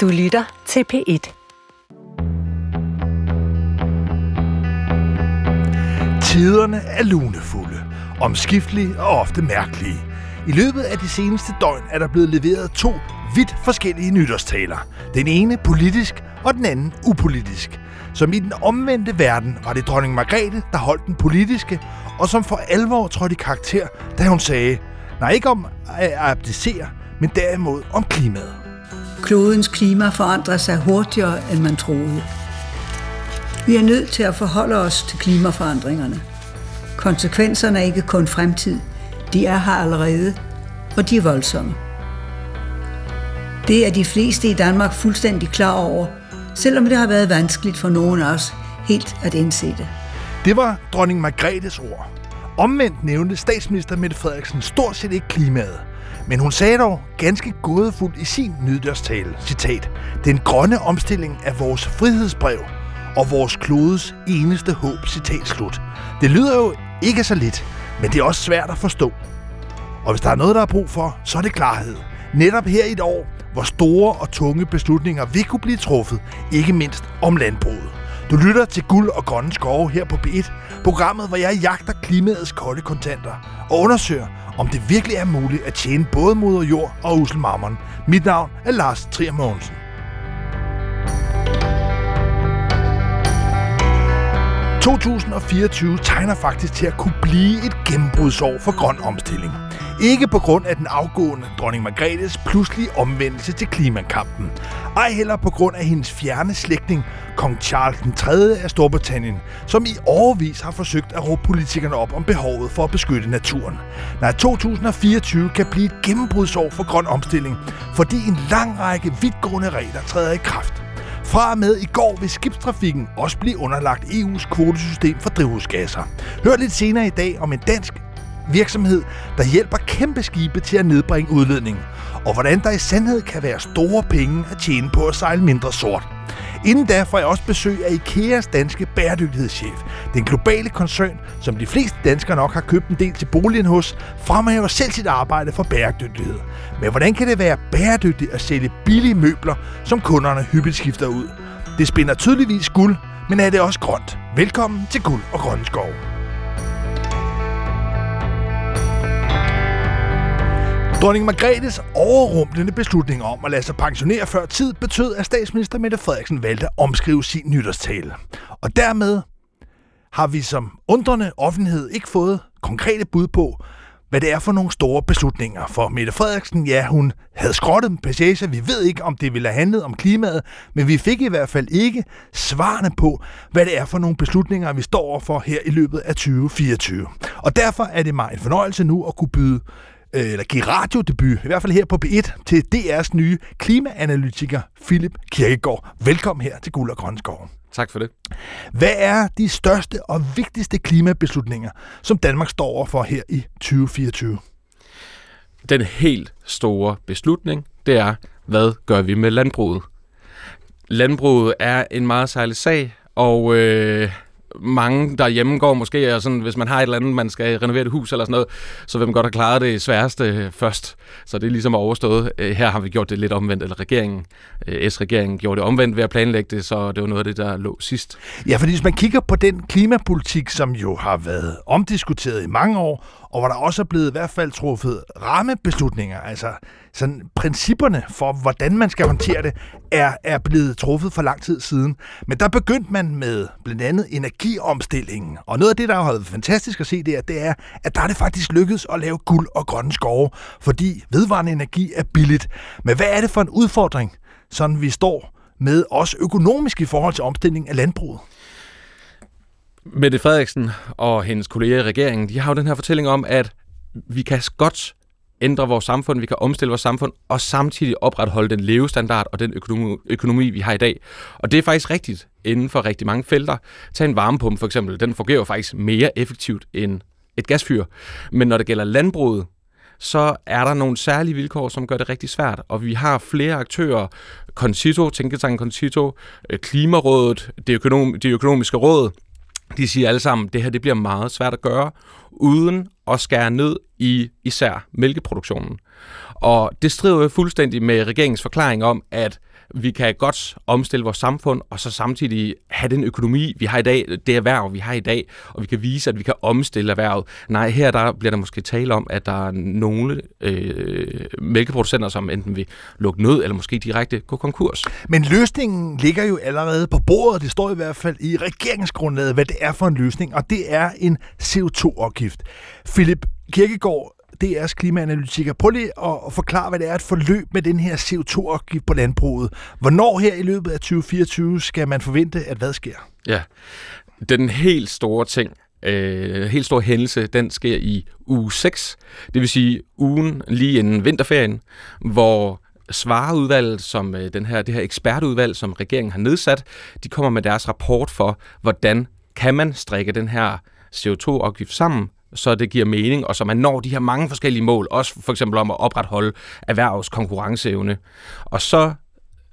Du lytter til P1. Tiderne er lunefulde, omskiftelige og ofte mærkelige. I løbet af de seneste døgn er der blevet leveret to vidt forskellige nytårstaler. Den ene politisk og den anden upolitisk. Som i den omvendte verden var det dronning Margrethe, der holdt den politiske, og som for alvor trådte i karakter, da hun sagde, nej ikke om at abdicere, men derimod om klimaet. Klodens klima forandrer sig hurtigere, end man troede. Vi er nødt til at forholde os til klimaforandringerne. Konsekvenserne er ikke kun fremtid, de er her allerede, og de er voldsomme. Det er de fleste i Danmark fuldstændig klar over, selvom det har været vanskeligt for nogen af os helt at indse det. Det var dronning Margrethes ord. Omvendt nævnte statsminister Mette Frederiksen stort set ikke klimaet. Men hun sagde dog ganske gådefuldt i sin nytårstale, citat, Den grønne omstilling er vores frihedsbrev og vores klodes eneste håb, citat slut. Det lyder jo ikke så lidt, men det er også svært at forstå. Og hvis der er noget, der er brug for, så er det klarhed. Netop her i et år, hvor store og tunge beslutninger vil kunne blive truffet, ikke mindst om landbruget. Du lytter til Guld og Grønne Skove her på B1, programmet, hvor jeg jagter klimaets kolde kontanter og undersøger, om det virkelig er muligt at tjene både moder jord og uselmammeren. Mit navn er Lars Trier Mogensen. – 2024 tegner faktisk til at kunne blive et gennembrudsår for grøn omstilling. Ikke på grund af den afgående dronning Margrethes pludselige omvendelse til klimakampen. Ej heller på grund af hendes fjerne slægtning, kong Charles den 3. af Storbritannien, som i overvis har forsøgt at råbe politikerne op om behovet for at beskytte naturen. Nej, 2024 kan blive et gennembrudsår for grøn omstilling, fordi en lang række vidtgående regler træder i kraft. Fra og med i går vil skibstrafikken også blive underlagt EU's kvotesystem for drivhusgasser. Hør lidt senere i dag om en dansk virksomhed, der hjælper kæmpe skibe til at nedbringe udledningen, og hvordan der i sandhed kan være store penge at tjene på at sejle mindre sort. Inden da får jeg også besøg af IKEAs danske bæredygtighedschef. Den globale koncern, som de fleste danskere nok har købt en del til boligen hos, fremhæver selv sit arbejde for bæredygtighed. Men hvordan kan det være bæredygtigt at sælge billige møbler, som kunderne hyppigt skifter ud? Det spinder tydeligvis guld, men er det også grønt? Velkommen til Guld og Grønne Skov. Dronning Margrethes overrumplende beslutning om at lade sig pensionere før tid betød, at statsminister Mette Frederiksen valgte at omskrive sin nytårstale. Og dermed har vi som undrende offentlighed ikke fået konkrete bud på, hvad det er for nogle store beslutninger. For Mette Frederiksen, ja, hun havde skrottet en passage. Vi ved ikke, om det ville have handlet om klimaet, men vi fik i hvert fald ikke svarene på, hvad det er for nogle beslutninger, vi står overfor her i løbet af 2024. Og derfor er det mig en fornøjelse nu at kunne byde Øh, eller give radiodebut, i hvert fald her på P1, til DR's nye klimaanalytiker, Philip Kirkegaard. Velkommen her til Guld og Grønskov. Tak for det. Hvad er de største og vigtigste klimabeslutninger, som Danmark står over for her i 2024? Den helt store beslutning, det er, hvad gør vi med landbruget? Landbruget er en meget særlig sag, og øh, mange derhjemme går måske, og sådan, hvis man har et eller andet, man skal renovere et hus eller sådan noget, så vil man godt have klaret det sværeste øh, først. Så det er ligesom overstået. Øh, her har vi gjort det lidt omvendt, eller regeringen, øh, S-regeringen gjorde det omvendt ved at planlægge det, så det var noget af det, der lå sidst. Ja, fordi hvis man kigger på den klimapolitik, som jo har været omdiskuteret i mange år, og hvor der også er blevet i hvert fald truffet rammebeslutninger, altså sådan principperne for, hvordan man skal håndtere det, er, er blevet truffet for lang tid siden. Men der begyndte man med blandt andet energiomstillingen. Og noget af det, der har været fantastisk at se der, det er, at der er det faktisk lykkedes at lave guld og grønne skove, fordi vedvarende energi er billigt. Men hvad er det for en udfordring, sådan vi står med også økonomisk i forhold til omstilling af landbruget? Mette Frederiksen og hendes kolleger i regeringen, de har jo den her fortælling om, at vi kan godt ændre vores samfund, vi kan omstille vores samfund, og samtidig opretholde den levestandard og den økonomi, økonomi, vi har i dag. Og det er faktisk rigtigt inden for rigtig mange felter. Tag en varmepumpe for eksempel, den fungerer faktisk mere effektivt end et gasfyr. Men når det gælder landbruget, så er der nogle særlige vilkår, som gør det rigtig svært. Og vi har flere aktører, Concito, Tænketanken Concito, øh, Klimarådet, det, økonom, det økonomiske råd, de siger alle sammen, at det her det bliver meget svært at gøre, uden at skære ned i især mælkeproduktionen. Og det strider jo fuldstændig med regeringens forklaring om, at vi kan godt omstille vores samfund, og så samtidig have den økonomi, vi har i dag, det erhverv, vi har i dag, og vi kan vise, at vi kan omstille erhvervet. Nej, her der bliver der måske tale om, at der er nogle øh, mælkeproducenter, som enten vil lukke ned, eller måske direkte gå konkurs. Men løsningen ligger jo allerede på bordet. Det står i hvert fald i regeringsgrundlaget, hvad det er for en løsning, og det er en CO2-afgift. Philip Kirkegaard, DR's klimaanalytiker. Prøv lige at forklare, hvad det er et forløb med den her CO2-afgift på landbruget. Hvornår her i løbet af 2024 skal man forvente, at hvad sker? Ja, den helt store ting, øh, helt store hændelse, den sker i uge 6, det vil sige ugen lige inden vinterferien, hvor Svareudvalget, som øh, den her, det her ekspertudvalg, som regeringen har nedsat, de kommer med deres rapport for, hvordan kan man strikke den her CO2-afgift sammen, så det giver mening, og så man når de her mange forskellige mål, også for eksempel om at opretholde erhvervs konkurrenceevne. Og så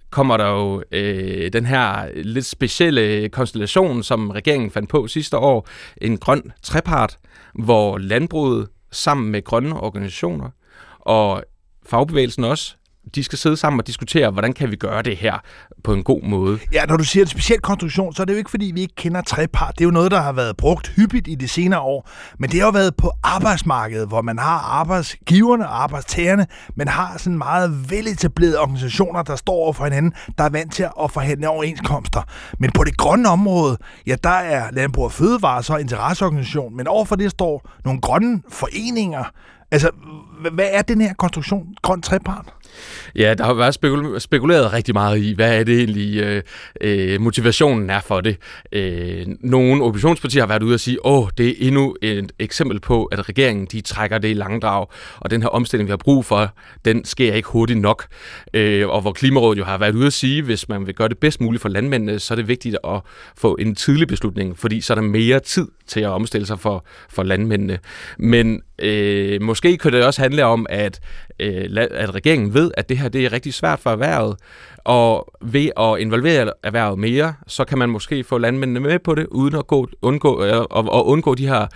kommer der jo øh, den her lidt specielle konstellation, som regeringen fandt på sidste år, en grøn trepart, hvor landbruget sammen med grønne organisationer og fagbevægelsen også de skal sidde sammen og diskutere, hvordan kan vi gøre det her på en god måde. Ja, når du siger en speciel konstruktion, så er det jo ikke, fordi vi ikke kender trepart. Det er jo noget, der har været brugt hyppigt i de senere år. Men det har jo været på arbejdsmarkedet, hvor man har arbejdsgiverne og arbejdstagerne, men har sådan meget veletablerede organisationer, der står over for hinanden, der er vant til at forhandle overenskomster. Men på det grønne område, ja, der er Landbrug og Fødevare så interesseorganisation, men overfor det står nogle grønne foreninger, Altså, hvad er den her konstruktion, grøn trepart? Ja, der har været spekuleret rigtig meget i, hvad er det egentlig øh, øh, motivationen er for det. Øh, nogle oppositionspartier har været ude og sige, åh, det er endnu et eksempel på, at regeringen de trækker det i langdrag, og den her omstilling, vi har brug for, den sker ikke hurtigt nok. Øh, og hvor Klimarådet jo har været ude at sige, hvis man vil gøre det bedst muligt for landmændene, så er det vigtigt at få en tidlig beslutning, fordi så er der mere tid til at omstille sig for, for landmændene. Men øh, måske kunne det også handle om, at, øh, at regeringen ved, at det her det er rigtig svært for erhvervet, og ved at involvere erhvervet mere, så kan man måske få landmændene med på det, uden at gå, undgå, øh, og, og undgå de her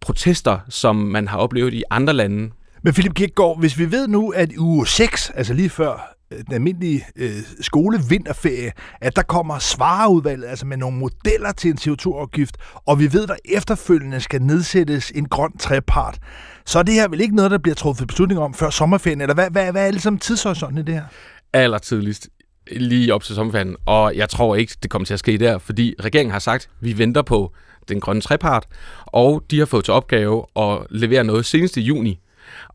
protester, som man har oplevet i andre lande. Men Philip Kirkegaard, hvis vi ved nu, at i uge 6, altså lige før den almindelige øh, skolevinterferie, at der kommer svareudvalget, altså med nogle modeller til en CO2-afgift, og vi ved, at der efterfølgende skal nedsættes en grøn trepart, så er det her vel ikke noget, der bliver truffet beslutning om før sommerferien, eller hvad, hvad, hvad er ligesom tidshorisonten i det her? Aller tidligst lige op til sommerferien, og jeg tror ikke, det kommer til at ske der, fordi regeringen har sagt, at vi venter på den grønne trepart, og de har fået til opgave at levere noget senest i juni.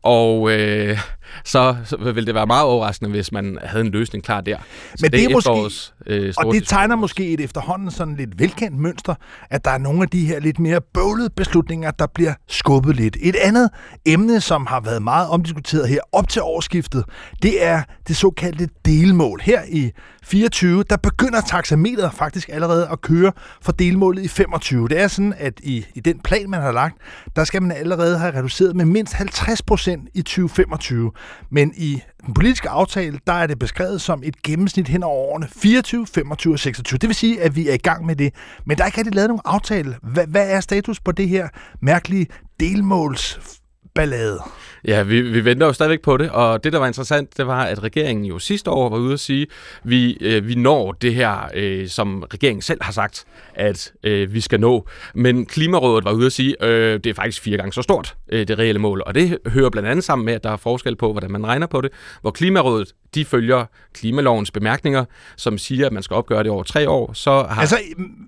Og øh, så, så ville det være meget overraskende, hvis man havde en løsning klar der. Så Men det, det er måske, øh, og det tegner måske et efterhånden sådan lidt velkendt mønster, at der er nogle af de her lidt mere bøvlede beslutninger, der bliver skubbet lidt. Et andet emne, som har været meget omdiskuteret her op til årsskiftet, det er det såkaldte delmål. Her i 24, der begynder taxameteret faktisk allerede at køre for delmålet i 25. Det er sådan, at i, i den plan, man har lagt, der skal man allerede have reduceret med mindst 50 procent i 2025. Men i den politiske aftale, der er det beskrevet som et gennemsnit hen over årene 24, 25 og 26. Det vil sige, at vi er i gang med det. Men der er ikke rigtig lavet nogen aftale. Hvad, hvad er status på det her mærkelige delmåls ballade. Ja, vi, vi venter jo stadigvæk på det, og det, der var interessant, det var, at regeringen jo sidste år var ude at sige, vi, øh, vi når det her, øh, som regeringen selv har sagt, at øh, vi skal nå. Men Klimarådet var ude at sige, øh, det er faktisk fire gange så stort, øh, det reelle mål. Og det hører blandt andet sammen med, at der er forskel på, hvordan man regner på det. Hvor Klimarådet, de følger klimalovens bemærkninger, som siger, at man skal opgøre det over tre år. Så har... Altså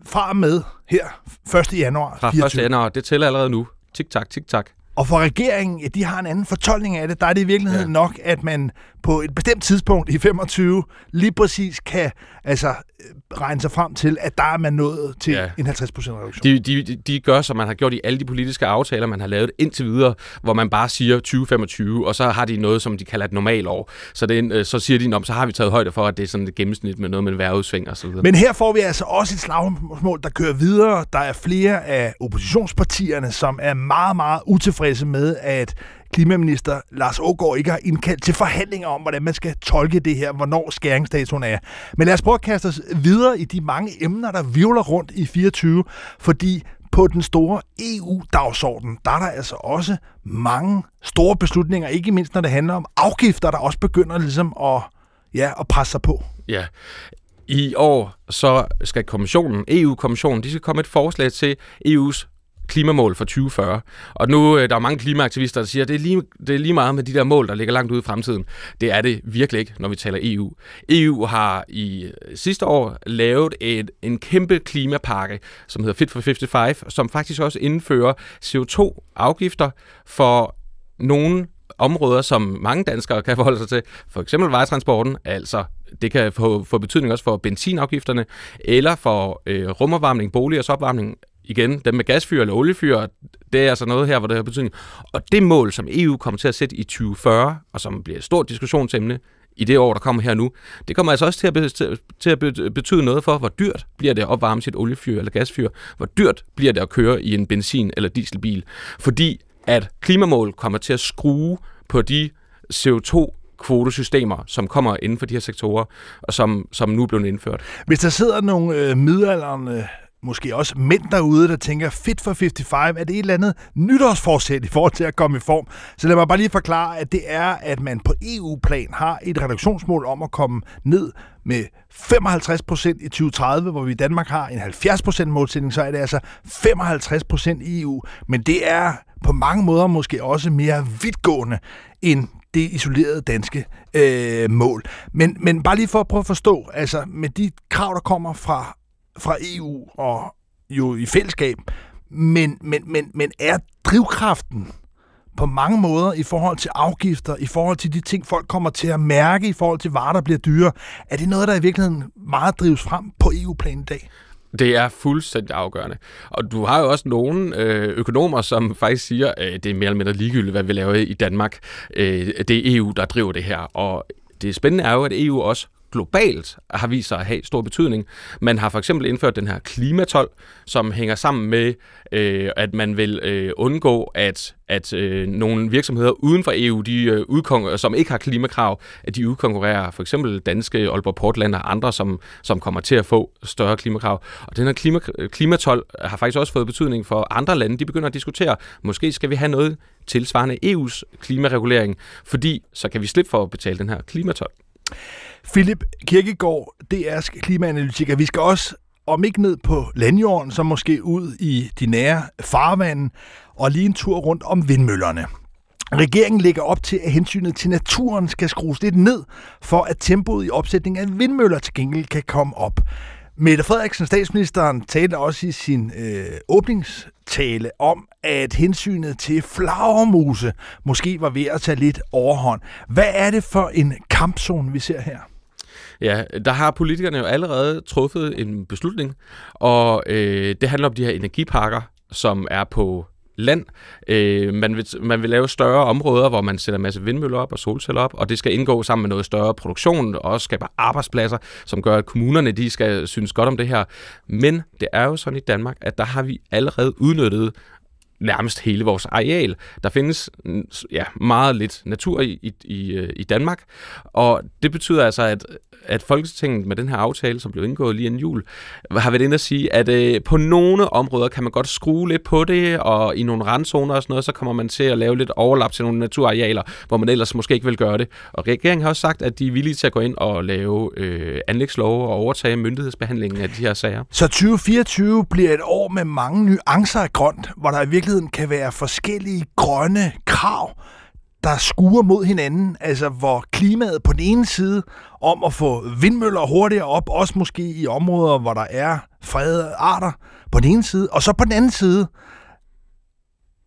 fra og med her, 1. januar Fra 1. januar, det tæller allerede nu. Tik-tak, tik-tak. Og for regeringen, ja, de har en anden fortolkning af det. Der er det i virkeligheden ja. nok, at man på et bestemt tidspunkt i 25 lige præcis kan altså, regne sig frem til, at der er man nået til ja. en 50% reduktion. De, de, de gør, som man har gjort i alle de politiske aftaler, man har lavet indtil videre, hvor man bare siger 2025, og så har de noget, som de kalder et normalår. Så, det øh, så siger de, så har vi taget højde for, at det er sådan et gennemsnit med noget med vejrudsving og så videre. Men her får vi altså også et slagsmål, der kører videre. Der er flere af oppositionspartierne, som er meget, meget utilfredse med, at klimaminister Lars Ågaard ikke har indkaldt til forhandlinger om, hvordan man skal tolke det her, hvornår skæringsdatoen er. Men lad os prøve at kaste os videre i de mange emner, der vivler rundt i 24, fordi på den store EU-dagsorden, der er der altså også mange store beslutninger, ikke mindst når det handler om afgifter, der også begynder ligesom at, ja, at presse sig på. Ja, i år så skal kommissionen, EU-kommissionen, de skal komme et forslag til EU's klimamål for 2040. Og nu øh, der er mange klimaaktivister, der siger, at det er, lige, det er lige meget med de der mål, der ligger langt ude i fremtiden. Det er det virkelig ikke, når vi taler EU. EU har i øh, sidste år lavet et, en kæmpe klimapakke, som hedder Fit for 55, som faktisk også indfører CO2-afgifter for nogle områder, som mange danskere kan forholde sig til. For eksempel vejtransporten, altså det kan få, få betydning også for benzinafgifterne, eller for øh, rumopvarmning, boligers opvarmning, igen, dem med gasfyr eller oliefyr, det er altså noget her, hvor det har betydning. Og det mål, som EU kommer til at sætte i 2040, og som bliver et stort diskussionsemne i det år, der kommer her nu, det kommer altså også til at, til at betyde noget for, hvor dyrt bliver det at opvarme sit oliefyr eller gasfyr, hvor dyrt bliver det at køre i en benzin- eller dieselbil, fordi at klimamål kommer til at skrue på de CO2 kvotesystemer, som kommer inden for de her sektorer, og som, som nu er blevet indført. Hvis der sidder nogle øh, midalderne måske også mænd derude, der tænker, fit for 55, er det et eller andet nytårsforsæt i forhold til at komme i form? Så lad mig bare lige forklare, at det er, at man på EU-plan har et reduktionsmål om at komme ned med 55 procent i 2030, hvor vi i Danmark har en 70 procent målsætning, så er det altså 55 procent i EU. Men det er på mange måder måske også mere vidtgående end det isolerede danske øh, mål. Men, men bare lige for at prøve at forstå, altså med de krav, der kommer fra fra EU og jo i fællesskab, men, men, men, men er drivkraften på mange måder i forhold til afgifter, i forhold til de ting, folk kommer til at mærke, i forhold til varer, der bliver dyre, er det noget, der i virkeligheden meget drives frem på EU-plan i dag? Det er fuldstændig afgørende. Og du har jo også nogle øh, økonomer, som faktisk siger, at det er mere eller mindre ligegyldigt, hvad vi laver i Danmark. Øh, det er EU, der driver det her. Og det spændende er jo, at EU også globalt har vist sig at have stor betydning. Man har for eksempel indført den her klimatol, som hænger sammen med, øh, at man vil øh, undgå, at, at øh, nogle virksomheder uden for EU, de, øh, udkon- som ikke har klimakrav, at de udkonkurrerer for eksempel danske Aalborg Portland og andre, som, som kommer til at få større klimakrav. Og den her klima, klimatol har faktisk også fået betydning for andre lande. De begynder at diskutere, måske skal vi have noget tilsvarende EU's klimaregulering, fordi så kan vi slippe for at betale den her klimatol. Philip Kirkegaard, DR's klimaanalytiker. Vi skal også om ikke ned på landjorden, så måske ud i de nære farvande og lige en tur rundt om vindmøllerne. Regeringen lægger op til, at hensynet til naturen skal skrues lidt ned, for at tempoet i opsætningen af vindmøller til gengæld kan komme op. Mette Frederiksen, statsministeren, talte også i sin øh, åbningstale om, at hensynet til flagermuse måske var ved at tage lidt overhånd. Hvad er det for en kampzone, vi ser her? Ja, der har politikerne jo allerede truffet en beslutning, og øh, det handler om de her energiparker, som er på land. Øh, man, vil, man vil lave større områder, hvor man sætter en masse vindmøller op og solceller op, og det skal indgå sammen med noget større produktion, og også skaber arbejdspladser, som gør, at kommunerne de skal synes godt om det her. Men det er jo sådan i Danmark, at der har vi allerede udnyttet nærmest hele vores areal. Der findes ja, meget lidt natur i, i, i, øh, i Danmark, og det betyder altså, at at Folketinget med den her aftale, som blev indgået lige en jul, har været inde at sige, at øh, på nogle områder kan man godt skrue lidt på det, og i nogle randzoner og sådan noget, så kommer man til at lave lidt overlap til nogle naturarealer, hvor man ellers måske ikke vil gøre det. Og regeringen har også sagt, at de er villige til at gå ind og lave øh, anlægslove og overtage myndighedsbehandlingen af de her sager. Så 2024 bliver et år med mange nuancer af grønt, hvor der i virkeligheden kan være forskellige grønne krav, der skuer mod hinanden, altså hvor klimaet på den ene side om at få vindmøller hurtigere op, også måske i områder, hvor der er fredede arter på den ene side, og så på den anden side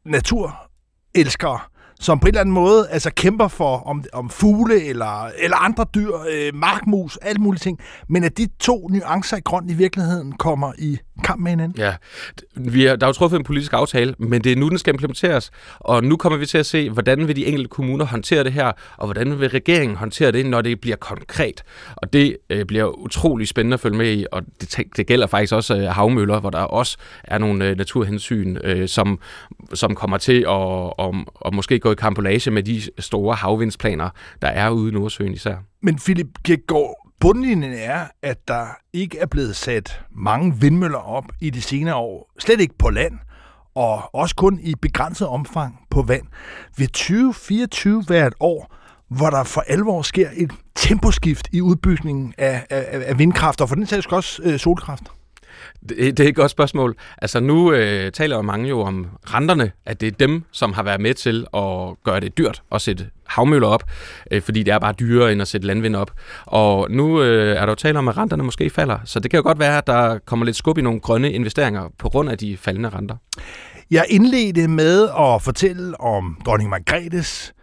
naturelskere, som på en eller anden måde altså kæmper for om, om fugle eller, eller andre dyr, øh, markmus, alle mulige ting, men at de to nuancer i grøn i virkeligheden kommer i kamp med hinanden. Ja, vi er, der er jo truffet en politisk aftale, men det er nu, den skal implementeres, og nu kommer vi til at se, hvordan vil de enkelte kommuner håndtere det her, og hvordan vil regeringen håndtere det, når det bliver konkret. Og det øh, bliver utrolig spændende at følge med i, og det, det gælder faktisk også øh, havmøller, hvor der også er nogle øh, naturhensyn, øh, som, som kommer til at og, og måske gå i kampolage med de store havvindsplaner, der er ude i Nordsøen især. Men Philip Kirkegaard, bundlinjen er, at der ikke er blevet sat mange vindmøller op i de senere år. Slet ikke på land, og også kun i begrænset omfang på vand. Vil 2024 være et år, hvor der for alvor sker et temposkift i udbygningen af, af, af vindkraft, og for den sags også øh, solkraft? Det, det er et godt spørgsmål. Altså nu øh, taler jo mange jo om renterne, at det er dem, som har været med til at gøre det dyrt at sætte havmøller op, øh, fordi det er bare dyrere end at sætte landvind op. Og nu øh, er der jo tale om, at renterne måske falder, så det kan jo godt være, at der kommer lidt skub i nogle grønne investeringer på grund af de faldende renter. Jeg indledte med at fortælle om dronning Margrethes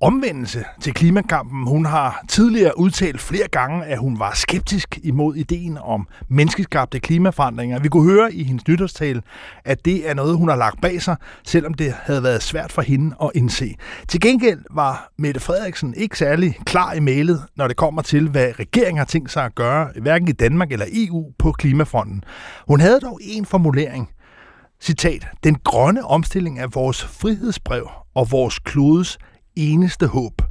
omvendelse til klimakampen. Hun har tidligere udtalt flere gange, at hun var skeptisk imod ideen om menneskeskabte klimaforandringer. Vi kunne høre i hendes nytårstale, at det er noget, hun har lagt bag sig, selvom det havde været svært for hende at indse. Til gengæld var Mette Frederiksen ikke særlig klar i mailet, når det kommer til, hvad regeringen har tænkt sig at gøre, hverken i Danmark eller EU, på klimafronten. Hun havde dog en formulering, citat, den grønne omstilling af vores frihedsbrev og vores klodes eneste håb.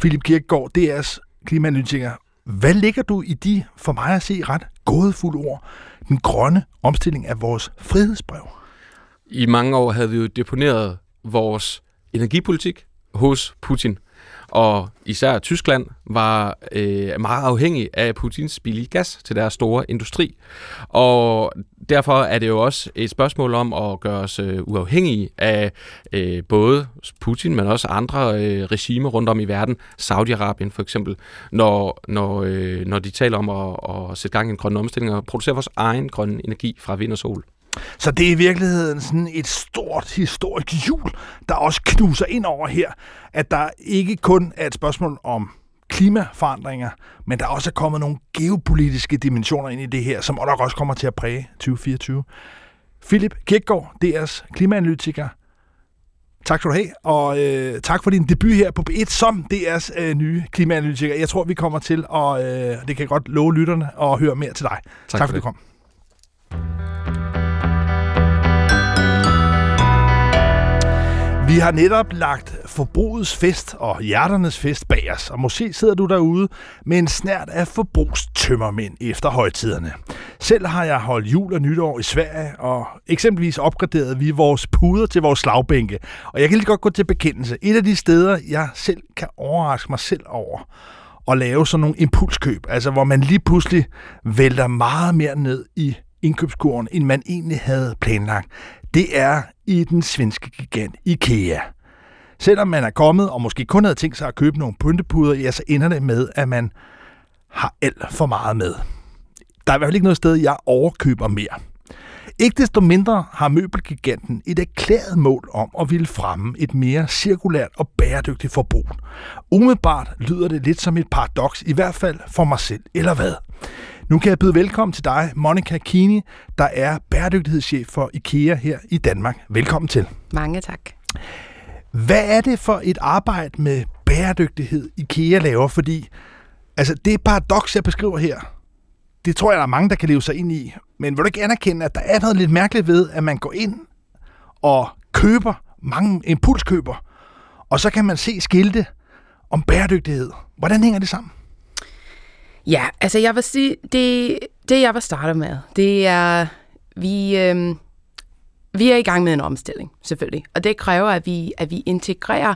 Philip Kirkegaard, DR's klimaanalytiker. Hvad ligger du i de, for mig at se, ret gådefulde ord, den grønne omstilling af vores frihedsbrev? I mange år havde vi jo deponeret vores energipolitik hos Putin. Og især Tyskland var øh, meget afhængig af Putins billige gas til deres store industri. Og derfor er det jo også et spørgsmål om at gøre os øh, uafhængige af øh, både Putin, men også andre øh, regimer rundt om i verden, Saudi-Arabien for eksempel, når, når, øh, når de taler om at, at sætte gang i en grøn omstilling og producere vores egen grønne energi fra vind og sol. Så det er i virkeligheden sådan et stort historisk hjul, der også knuser ind over her, at der ikke kun er et spørgsmål om klimaforandringer, men der også er kommet nogle geopolitiske dimensioner ind i det her, som nok også kommer til at præge 2024. Philip Kirkgaard, DR's klimaanalytiker, Tak skal du have, og øh, tak for din debut her på B1 som DR's øh, nye klimaanalytiker. Jeg tror, vi kommer til, og øh, det kan godt love lytterne at høre mere til dig. Tak, tak for, for det. du kom. Vi har netop lagt forbrugets fest og hjerternes fest bag os, og måske sidder du derude med en snært af forbrugstømmermænd efter højtiderne. Selv har jeg holdt jul og nytår i Sverige, og eksempelvis opgraderede vi vores puder til vores slagbænke. Og jeg kan lige godt gå til bekendelse. Et af de steder, jeg selv kan overraske mig selv over, at lave sådan nogle impulskøb, altså hvor man lige pludselig vælter meget mere ned i indkøbskurven, end man egentlig havde planlagt det er i den svenske gigant IKEA. Selvom man er kommet og måske kun havde tænkt sig at købe nogle pyntepuder, ja, så ender det med, at man har alt for meget med. Der er i hvert fald ikke noget sted, jeg overkøber mere. Ikke desto mindre har møbelgiganten et erklæret mål om at ville fremme et mere cirkulært og bæredygtigt forbrug. Umiddelbart lyder det lidt som et paradoks, i hvert fald for mig selv, eller hvad? Nu kan jeg byde velkommen til dig, Monika Kini, der er bæredygtighedschef for IKEA her i Danmark. Velkommen til. Mange tak. Hvad er det for et arbejde med bæredygtighed, IKEA laver? Fordi altså, det er paradoks, jeg beskriver her. Det tror jeg, der er mange, der kan leve sig ind i. Men vil du ikke anerkende, at der er noget lidt mærkeligt ved, at man går ind og køber, mange impulskøber, og så kan man se skilte om bæredygtighed. Hvordan hænger det sammen? Ja, altså jeg vil sige, det, det jeg vil starte med, det er, vi, øh, vi er i gang med en omstilling, selvfølgelig. Og det kræver, at vi, at vi integrerer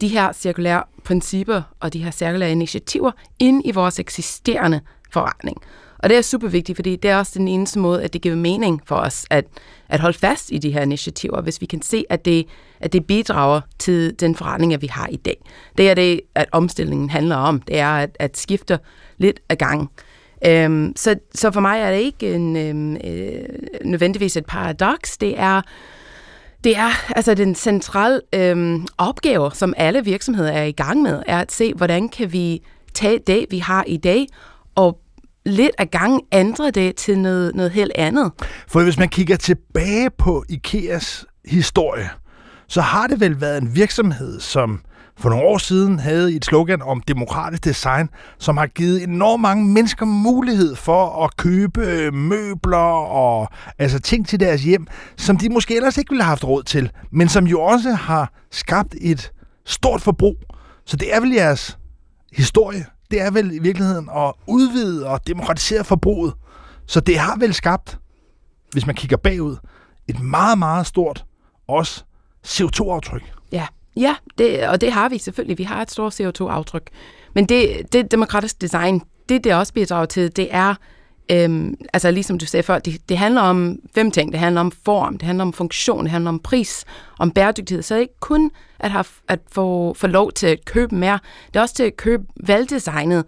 de her cirkulære principper og de her cirkulære initiativer ind i vores eksisterende forretning. Og det er super vigtigt, fordi det er også den eneste måde, at det giver mening for os at, at holde fast i de her initiativer, hvis vi kan se, at det, at det bidrager til den forretning, at vi har i dag. Det er det, at omstillingen handler om. Det er at, at skifte lidt af gang. Øhm, så, så for mig er det ikke en, øhm, øh, nødvendigvis et paradoks. Det er det er altså den centrale øhm, opgave, som alle virksomheder er i gang med, er at se, hvordan kan vi tage det, vi har i dag, og lidt af gang andre det til noget, noget helt andet. For hvis man kigger tilbage på IKEAs historie, så har det vel været en virksomhed, som for nogle år siden havde et slogan om demokratisk design, som har givet enormt mange mennesker mulighed for at købe øh, møbler og altså ting til deres hjem, som de måske ellers ikke ville have haft råd til, men som jo også har skabt et stort forbrug. Så det er vel jeres historie, det er vel i virkeligheden at udvide og demokratisere forbruget. Så det har vel skabt, hvis man kigger bagud, et meget, meget stort også CO2-aftryk. Ja, ja det, og det har vi selvfølgelig. Vi har et stort CO2-aftryk. Men det, det demokratisk design, det det også bidrager til, det er, øhm, altså ligesom du sagde før, det, det handler om fem ting. Det handler om form, det handler om funktion, det handler om pris, om bæredygtighed. Så det er ikke kun at, have, at få, få lov til at købe mere, det er også til at købe veldesignet,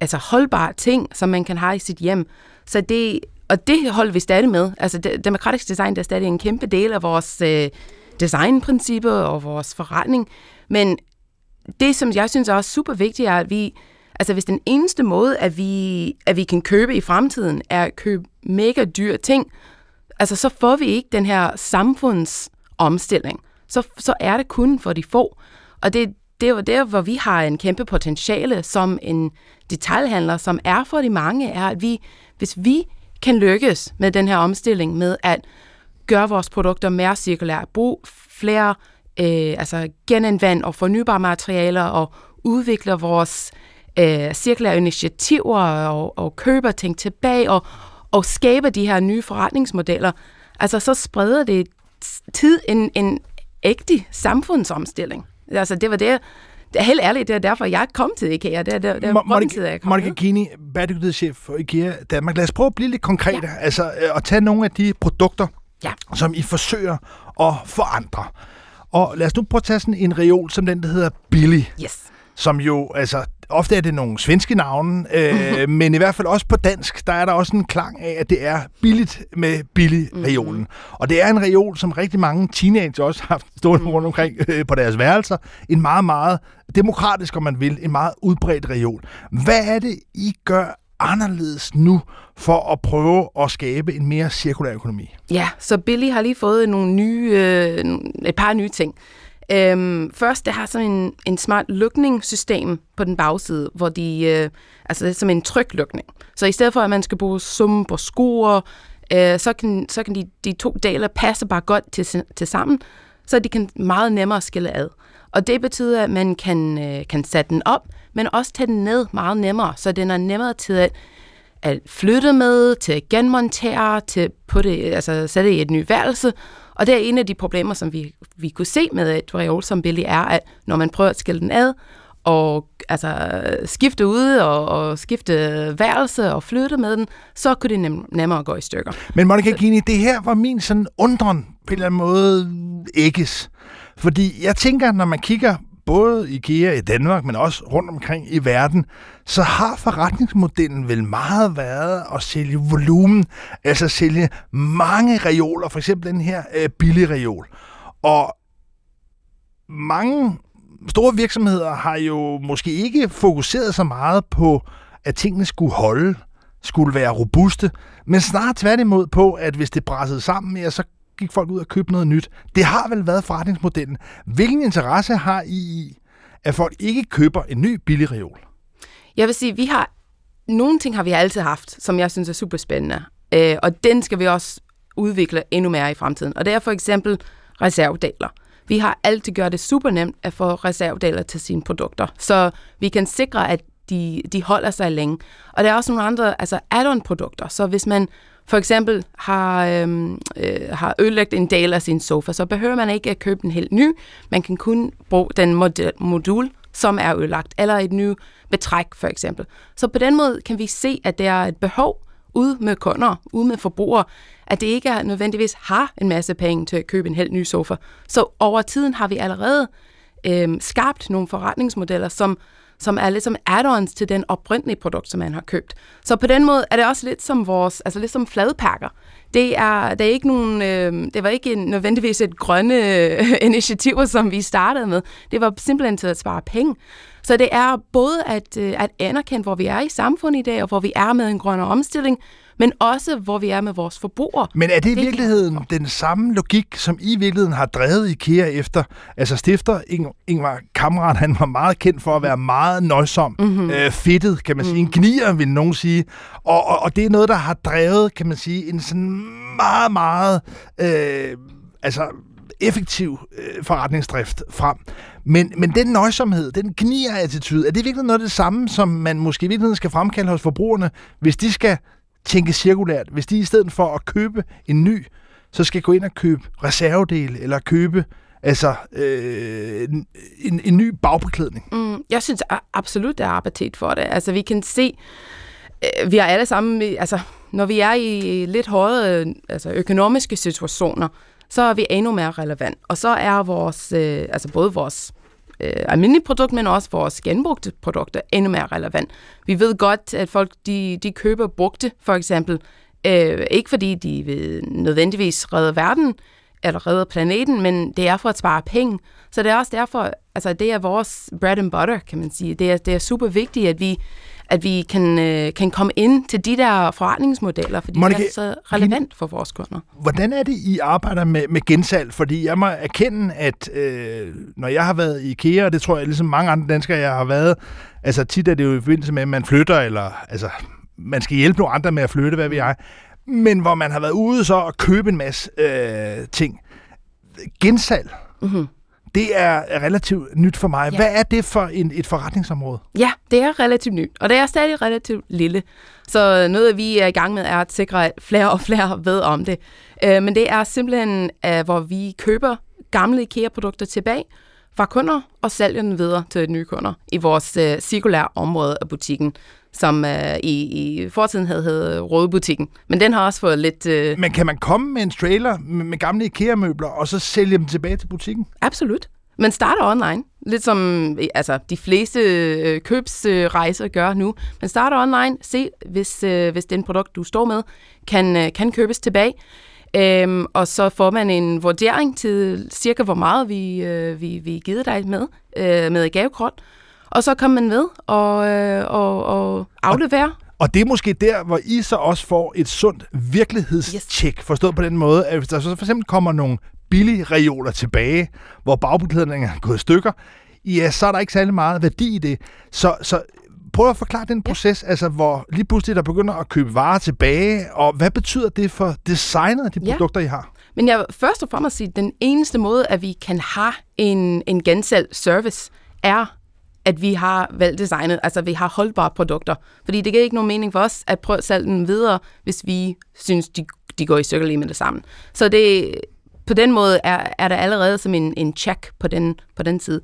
altså holdbare ting, som man kan have i sit hjem. Så det, og det holder vi stadig med. Altså, det, demokratisk design det er stadig en kæmpe del af vores øh, designprincipper og vores forretning. Men det, som jeg synes er også super vigtigt, er, at vi, altså hvis den eneste måde, at vi, at vi kan købe i fremtiden, er at købe mega dyre ting, altså så får vi ikke den her samfundsomstilling. Så, så er det kun for de få. Og det, det er jo der, hvor vi har en kæmpe potentiale som en detailhandler, som er for de mange, er, at vi, hvis vi kan lykkes med den her omstilling med at gøre vores produkter mere cirkulære, bruge flere øh, altså genanvend og fornybare materialer og udvikle vores øh, cirkulære initiativer og, og køber ting tilbage og, og skabe de her nye forretningsmodeller, altså så spreder det tid en, en ægte samfundsomstilling. Altså det var det, det er helt ærligt, det er derfor, jeg kom til IKEA. Det er, det det er Monica, til, jeg kom Monica Gini, bæredygtighedschef for IKEA Danmark. Lad os prøve at blive lidt konkrete, ja. altså øh, at tage nogle af de produkter, ja. som I forsøger at forandre. Og lad os nu prøve at tage sådan en reol som den, der hedder Billy. Yes. Som jo, altså, ofte er det nogle svenske navne, øh, men i hvert fald også på dansk, der er der også en klang af, at det er billigt med billig-reolen. Mm-hmm. Og det er en reol, som rigtig mange teenager også har haft stående rundt omkring øh, på deres værelser. En meget, meget demokratisk, om man vil, en meget udbredt reol. Hvad er det, I gør anderledes nu for at prøve at skabe en mere cirkulær økonomi? Ja, så Billy har lige fået nogle nye, øh, et par nye ting. Øhm, først, det har sådan en, en smart lukningssystem på den bagside, hvor de, øh, altså det er som en tryklukning. Så i stedet for, at man skal bruge sump og skruer, øh, så kan, så kan de, de to dele passe bare godt til, til sammen, så de kan meget nemmere skille ad. Og det betyder, at man kan, øh, kan sætte den op, men også tage den ned meget nemmere, så den er nemmere til at, at flytte med, til at genmontere, til på det, altså sætte i et nyt værelse. Og det er en af de problemer, som vi, vi kunne se med et reol som Billy, er, at når man prøver at skille den ad, og altså, skifte ud og, og skifte værelse og flytte med den, så kunne det nem, nemmere gå i stykker. Men Monika Gini, det her var min sådan undren på en eller anden måde ægges. Fordi jeg tænker, når man kigger både IKEA i Danmark, men også rundt omkring i verden, så har forretningsmodellen vel meget været at sælge volumen, altså sælge mange reoler, for eksempel den her øh, billige reol. Og mange store virksomheder har jo måske ikke fokuseret så meget på, at tingene skulle holde, skulle være robuste, men snart tværtimod på, at hvis det brassede sammen mere, så gik folk ud og købte noget nyt. Det har vel været forretningsmodellen. Hvilken interesse har I i, at folk ikke køber en ny billig reol? Jeg vil sige, vi har nogle ting har vi altid haft, som jeg synes er super spændende. Øh, og den skal vi også udvikle endnu mere i fremtiden. Og det er for eksempel reservedeler. Vi har altid gjort det super nemt at få reservedeler til sine produkter, så vi kan sikre, at de, de holder sig længe. Og der er også nogle andre altså add-on produkter, så hvis man for eksempel har, øhm, øh, har ødelagt en del af sin sofa, så behøver man ikke at købe en helt ny. Man kan kun bruge den model, modul, som er ødelagt, eller et nyt betræk for eksempel. Så på den måde kan vi se, at der er et behov ude med kunder, ude med forbrugere, at det ikke er nødvendigvis har en masse penge til at købe en helt ny sofa. Så over tiden har vi allerede øhm, skabt nogle forretningsmodeller, som som er ligesom add-ons til den oprindelige produkt, som man har købt. Så på den måde er det også lidt som vores, altså lidt som fladpakker. Det er, det er ikke nogen, øh, det var ikke en, nødvendigvis et grønne øh, initiativer, som vi startede med. Det var simpelthen til at spare penge. Så det er både at, øh, at anerkende, hvor vi er i samfundet i dag, og hvor vi er med en grønne omstilling, men også hvor vi er med vores forbrugere. Men er det i virkeligheden den samme logik, som I i virkeligheden har drevet IKEA efter? Altså stifter Ing- Ingvar Kammerat, han var meget kendt for at være meget nøjsom, mm-hmm. øh, fedtet, kan man sige. Mm. En gnier, vil nogen sige. Og, og, og det er noget, der har drevet, kan man sige, en sådan meget, meget... Øh, altså effektiv øh, forretningsdrift frem. Men, men den nøjsomhed, den gnier-attitude, er det virkelig noget af det samme, som man måske i virkeligheden skal fremkalde hos forbrugerne, hvis de skal tænke cirkulært, hvis de i stedet for at købe en ny, så skal gå ind og købe reservedele, eller købe altså øh, en, en ny bagbeklædning? Mm, jeg synes absolut, der er appetit for det. Altså, vi kan se, øh, vi er alle sammen, altså, når vi er i lidt hårde altså, økonomiske situationer, så er vi endnu mere relevant. Og så er vores, øh, altså både vores øh, almindelige produkt, men også vores genbrugte produkter endnu mere relevant. Vi ved godt, at folk de, de køber brugte, for eksempel, øh, ikke fordi de vil nødvendigvis redde verden, eller redde planeten, men det er for at spare penge. Så det er også derfor, altså det er vores bread and butter, kan man sige. Det er, det er super vigtigt, at vi, at vi kan, øh, kan komme ind til de der forretningsmodeller, fordi Monika, det er så relevant for vores kunder. Hvordan er det, I arbejder med, med gensalg? Fordi jeg må erkende, at øh, når jeg har været i IKEA, og det tror jeg ligesom mange andre danskere, jeg har været, altså tit er det jo i forbindelse med, at man flytter, eller altså, man skal hjælpe nogle andre med at flytte, hvad vi jeg men hvor man har været ude så og købe en masse øh, ting. Gensalg, mm-hmm. Det er relativt nyt for mig. Ja. Hvad er det for en, et forretningsområde? Ja, det er relativt nyt, og det er stadig relativt lille. Så noget, vi er i gang med, er at sikre, at flere og flere ved om det. Øh, men det er simpelthen, øh, hvor vi køber gamle IKEA-produkter tilbage fra kunder og sælger den videre til nye kunder i vores øh, cirkulære område af butikken som uh, i, i fortiden havde heddet Rådebutikken. Men den har også fået lidt... Uh... Men kan man komme med en trailer med, med gamle IKEA-møbler, og så sælge dem tilbage til butikken? Absolut. Man starter online, lidt som altså, de fleste øh, købsrejser gør nu. Man starter online, se hvis, øh, hvis den produkt, du står med, kan, øh, kan købes tilbage. Øhm, og så får man en vurdering til cirka, hvor meget vi, øh, vi, vi givet dig med, øh, med et gavekort. Og så kommer man ved og, øh, og, og aflevere. Og, det er måske der, hvor I så også får et sundt virkelighedstjek, yes. forstået på den måde, at hvis der så for eksempel kommer nogle billige reoler tilbage, hvor bagbeklædningen er gået i stykker, ja, så er der ikke særlig meget værdi i det. Så, så prøv at forklare den proces, ja. altså hvor lige pludselig der begynder at købe varer tilbage, og hvad betyder det for designet af de ja. produkter, I har? Men jeg først og fremmest sige, den eneste måde, at vi kan have en, en gensalg service, er at vi har valgt designet, altså vi har holdbare produkter. Fordi det giver ikke nogen mening for os at prøve at sælge den videre, hvis vi synes, de, de går i stykker lige med det samme. Så det, på den måde er, er der allerede som en, en check på den, på den side.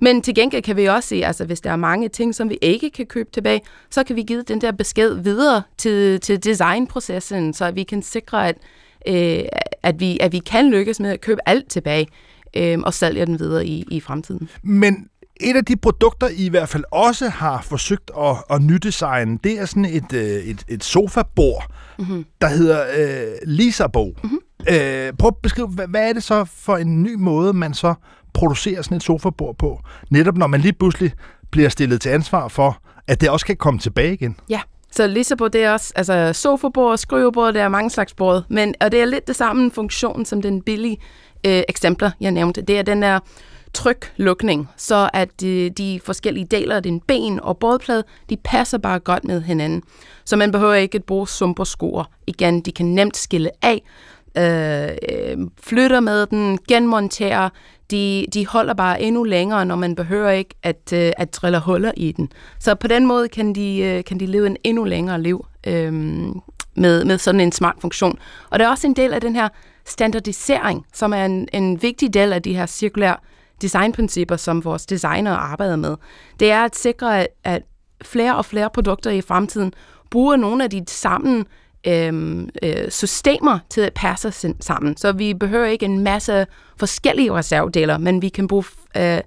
Men til gengæld kan vi også se, altså hvis der er mange ting, som vi ikke kan købe tilbage, så kan vi give den der besked videre til, til designprocessen, så vi kan sikre, at, øh, at, vi, at vi kan lykkes med at købe alt tilbage øh, og sælge den videre i, i fremtiden. Men et af de produkter, I i hvert fald også har forsøgt at, at nydesigne, det er sådan et, øh, et, et sofabord, mm-hmm. der hedder øh, Lisabo. Mm-hmm. Øh, prøv at beskrive, hvad, hvad er det så for en ny måde, man så producerer sådan et sofabord på? Netop når man lige pludselig bliver stillet til ansvar for, at det også kan komme tilbage igen. Ja, så Lisabo, det er også altså sofabord, skrivebord, det er mange slags bord, men, og det er lidt det samme funktion som den billige øh, eksempler, jeg nævnte. Det er den der tryklukning, så at de, de forskellige deler af din ben og bådplade, de passer bare godt med hinanden. Så man behøver ikke at bruge sumperskoer. Igen, de kan nemt skille af, øh, øh, flytter med den, genmonterer, de, de holder bare endnu længere, når man behøver ikke at, øh, at drille huller i den. Så på den måde kan de, øh, kan de leve en endnu længere liv øh, med, med sådan en smart funktion. Og det er også en del af den her standardisering, som er en, en vigtig del af de her cirkulære designprincipper, som vores designere arbejder med, det er at sikre, at flere og flere produkter i fremtiden bruger nogle af de samme øhm, øh, systemer til at passe sammen. Så vi behøver ikke en masse forskellige reservedeler, men vi kan bruge øh,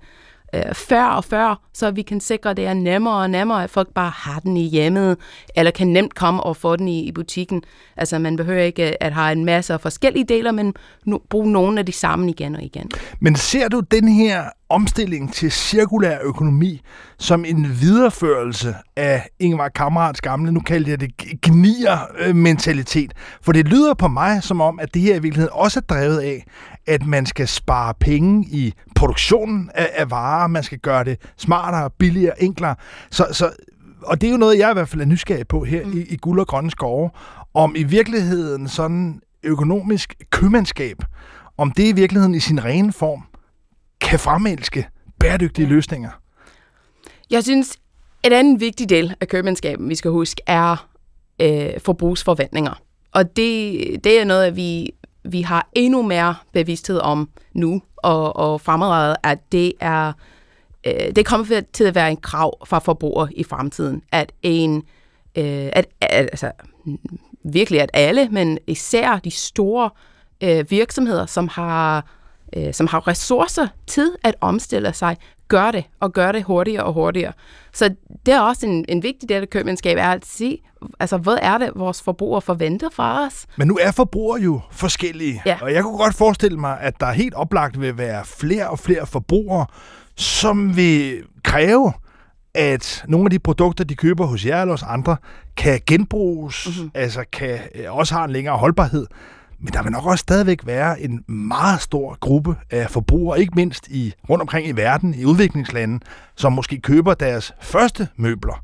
øh, før og før, så vi kan sikre, at det er nemmere og nemmere, at folk bare har den i hjemmet, eller kan nemt komme og få den i, i butikken. Altså, man behøver ikke øh, at have en masse af forskellige deler, men nu, bruge nogle af de samme igen og igen. Men ser du den her omstilling til cirkulær økonomi som en videreførelse af Ingvar Kammerats gamle, nu kalder jeg det gnier-mentalitet. For det lyder på mig som om, at det her i virkeligheden også er drevet af, at man skal spare penge i produktionen af, af varer, man skal gøre det smartere, billigere, enklere. Så, så, og det er jo noget, jeg i hvert fald er nysgerrig på her mm. i, i Guld og Grønne Skove, om i virkeligheden sådan økonomisk købmandskab, om det i virkeligheden i sin rene form kan fremelske bæredygtige løsninger? Jeg synes, et andet vigtig del af købmandskaben, vi skal huske, er øh, forbrugsforventninger. Og det, det er noget, vi, vi har endnu mere bevidsthed om nu og, og fremadrettet, at det er øh, det kommer til at være en krav fra forbrugere i fremtiden, at en øh, at, at, altså, virkelig at alle, men især de store øh, virksomheder, som har øh, som har ressourcer til at omstille sig, gør det, og gør det hurtigere og hurtigere. Så det er også en, en vigtig del af købmandskab, er at se, altså, hvad er det, vores forbrugere forventer fra os? Men nu er forbrugere jo forskellige, Ja. og jeg kunne godt forestille mig, at der helt oplagt vil være flere og flere forbrugere, som vil kræve, at nogle af de produkter, de køber hos jer eller hos andre, kan genbruges, mm-hmm. altså kan øh, også har en længere holdbarhed. Men der vil nok også stadigvæk være en meget stor gruppe af forbrugere, ikke mindst i rundt omkring i verden, i udviklingslande, som måske køber deres første møbler,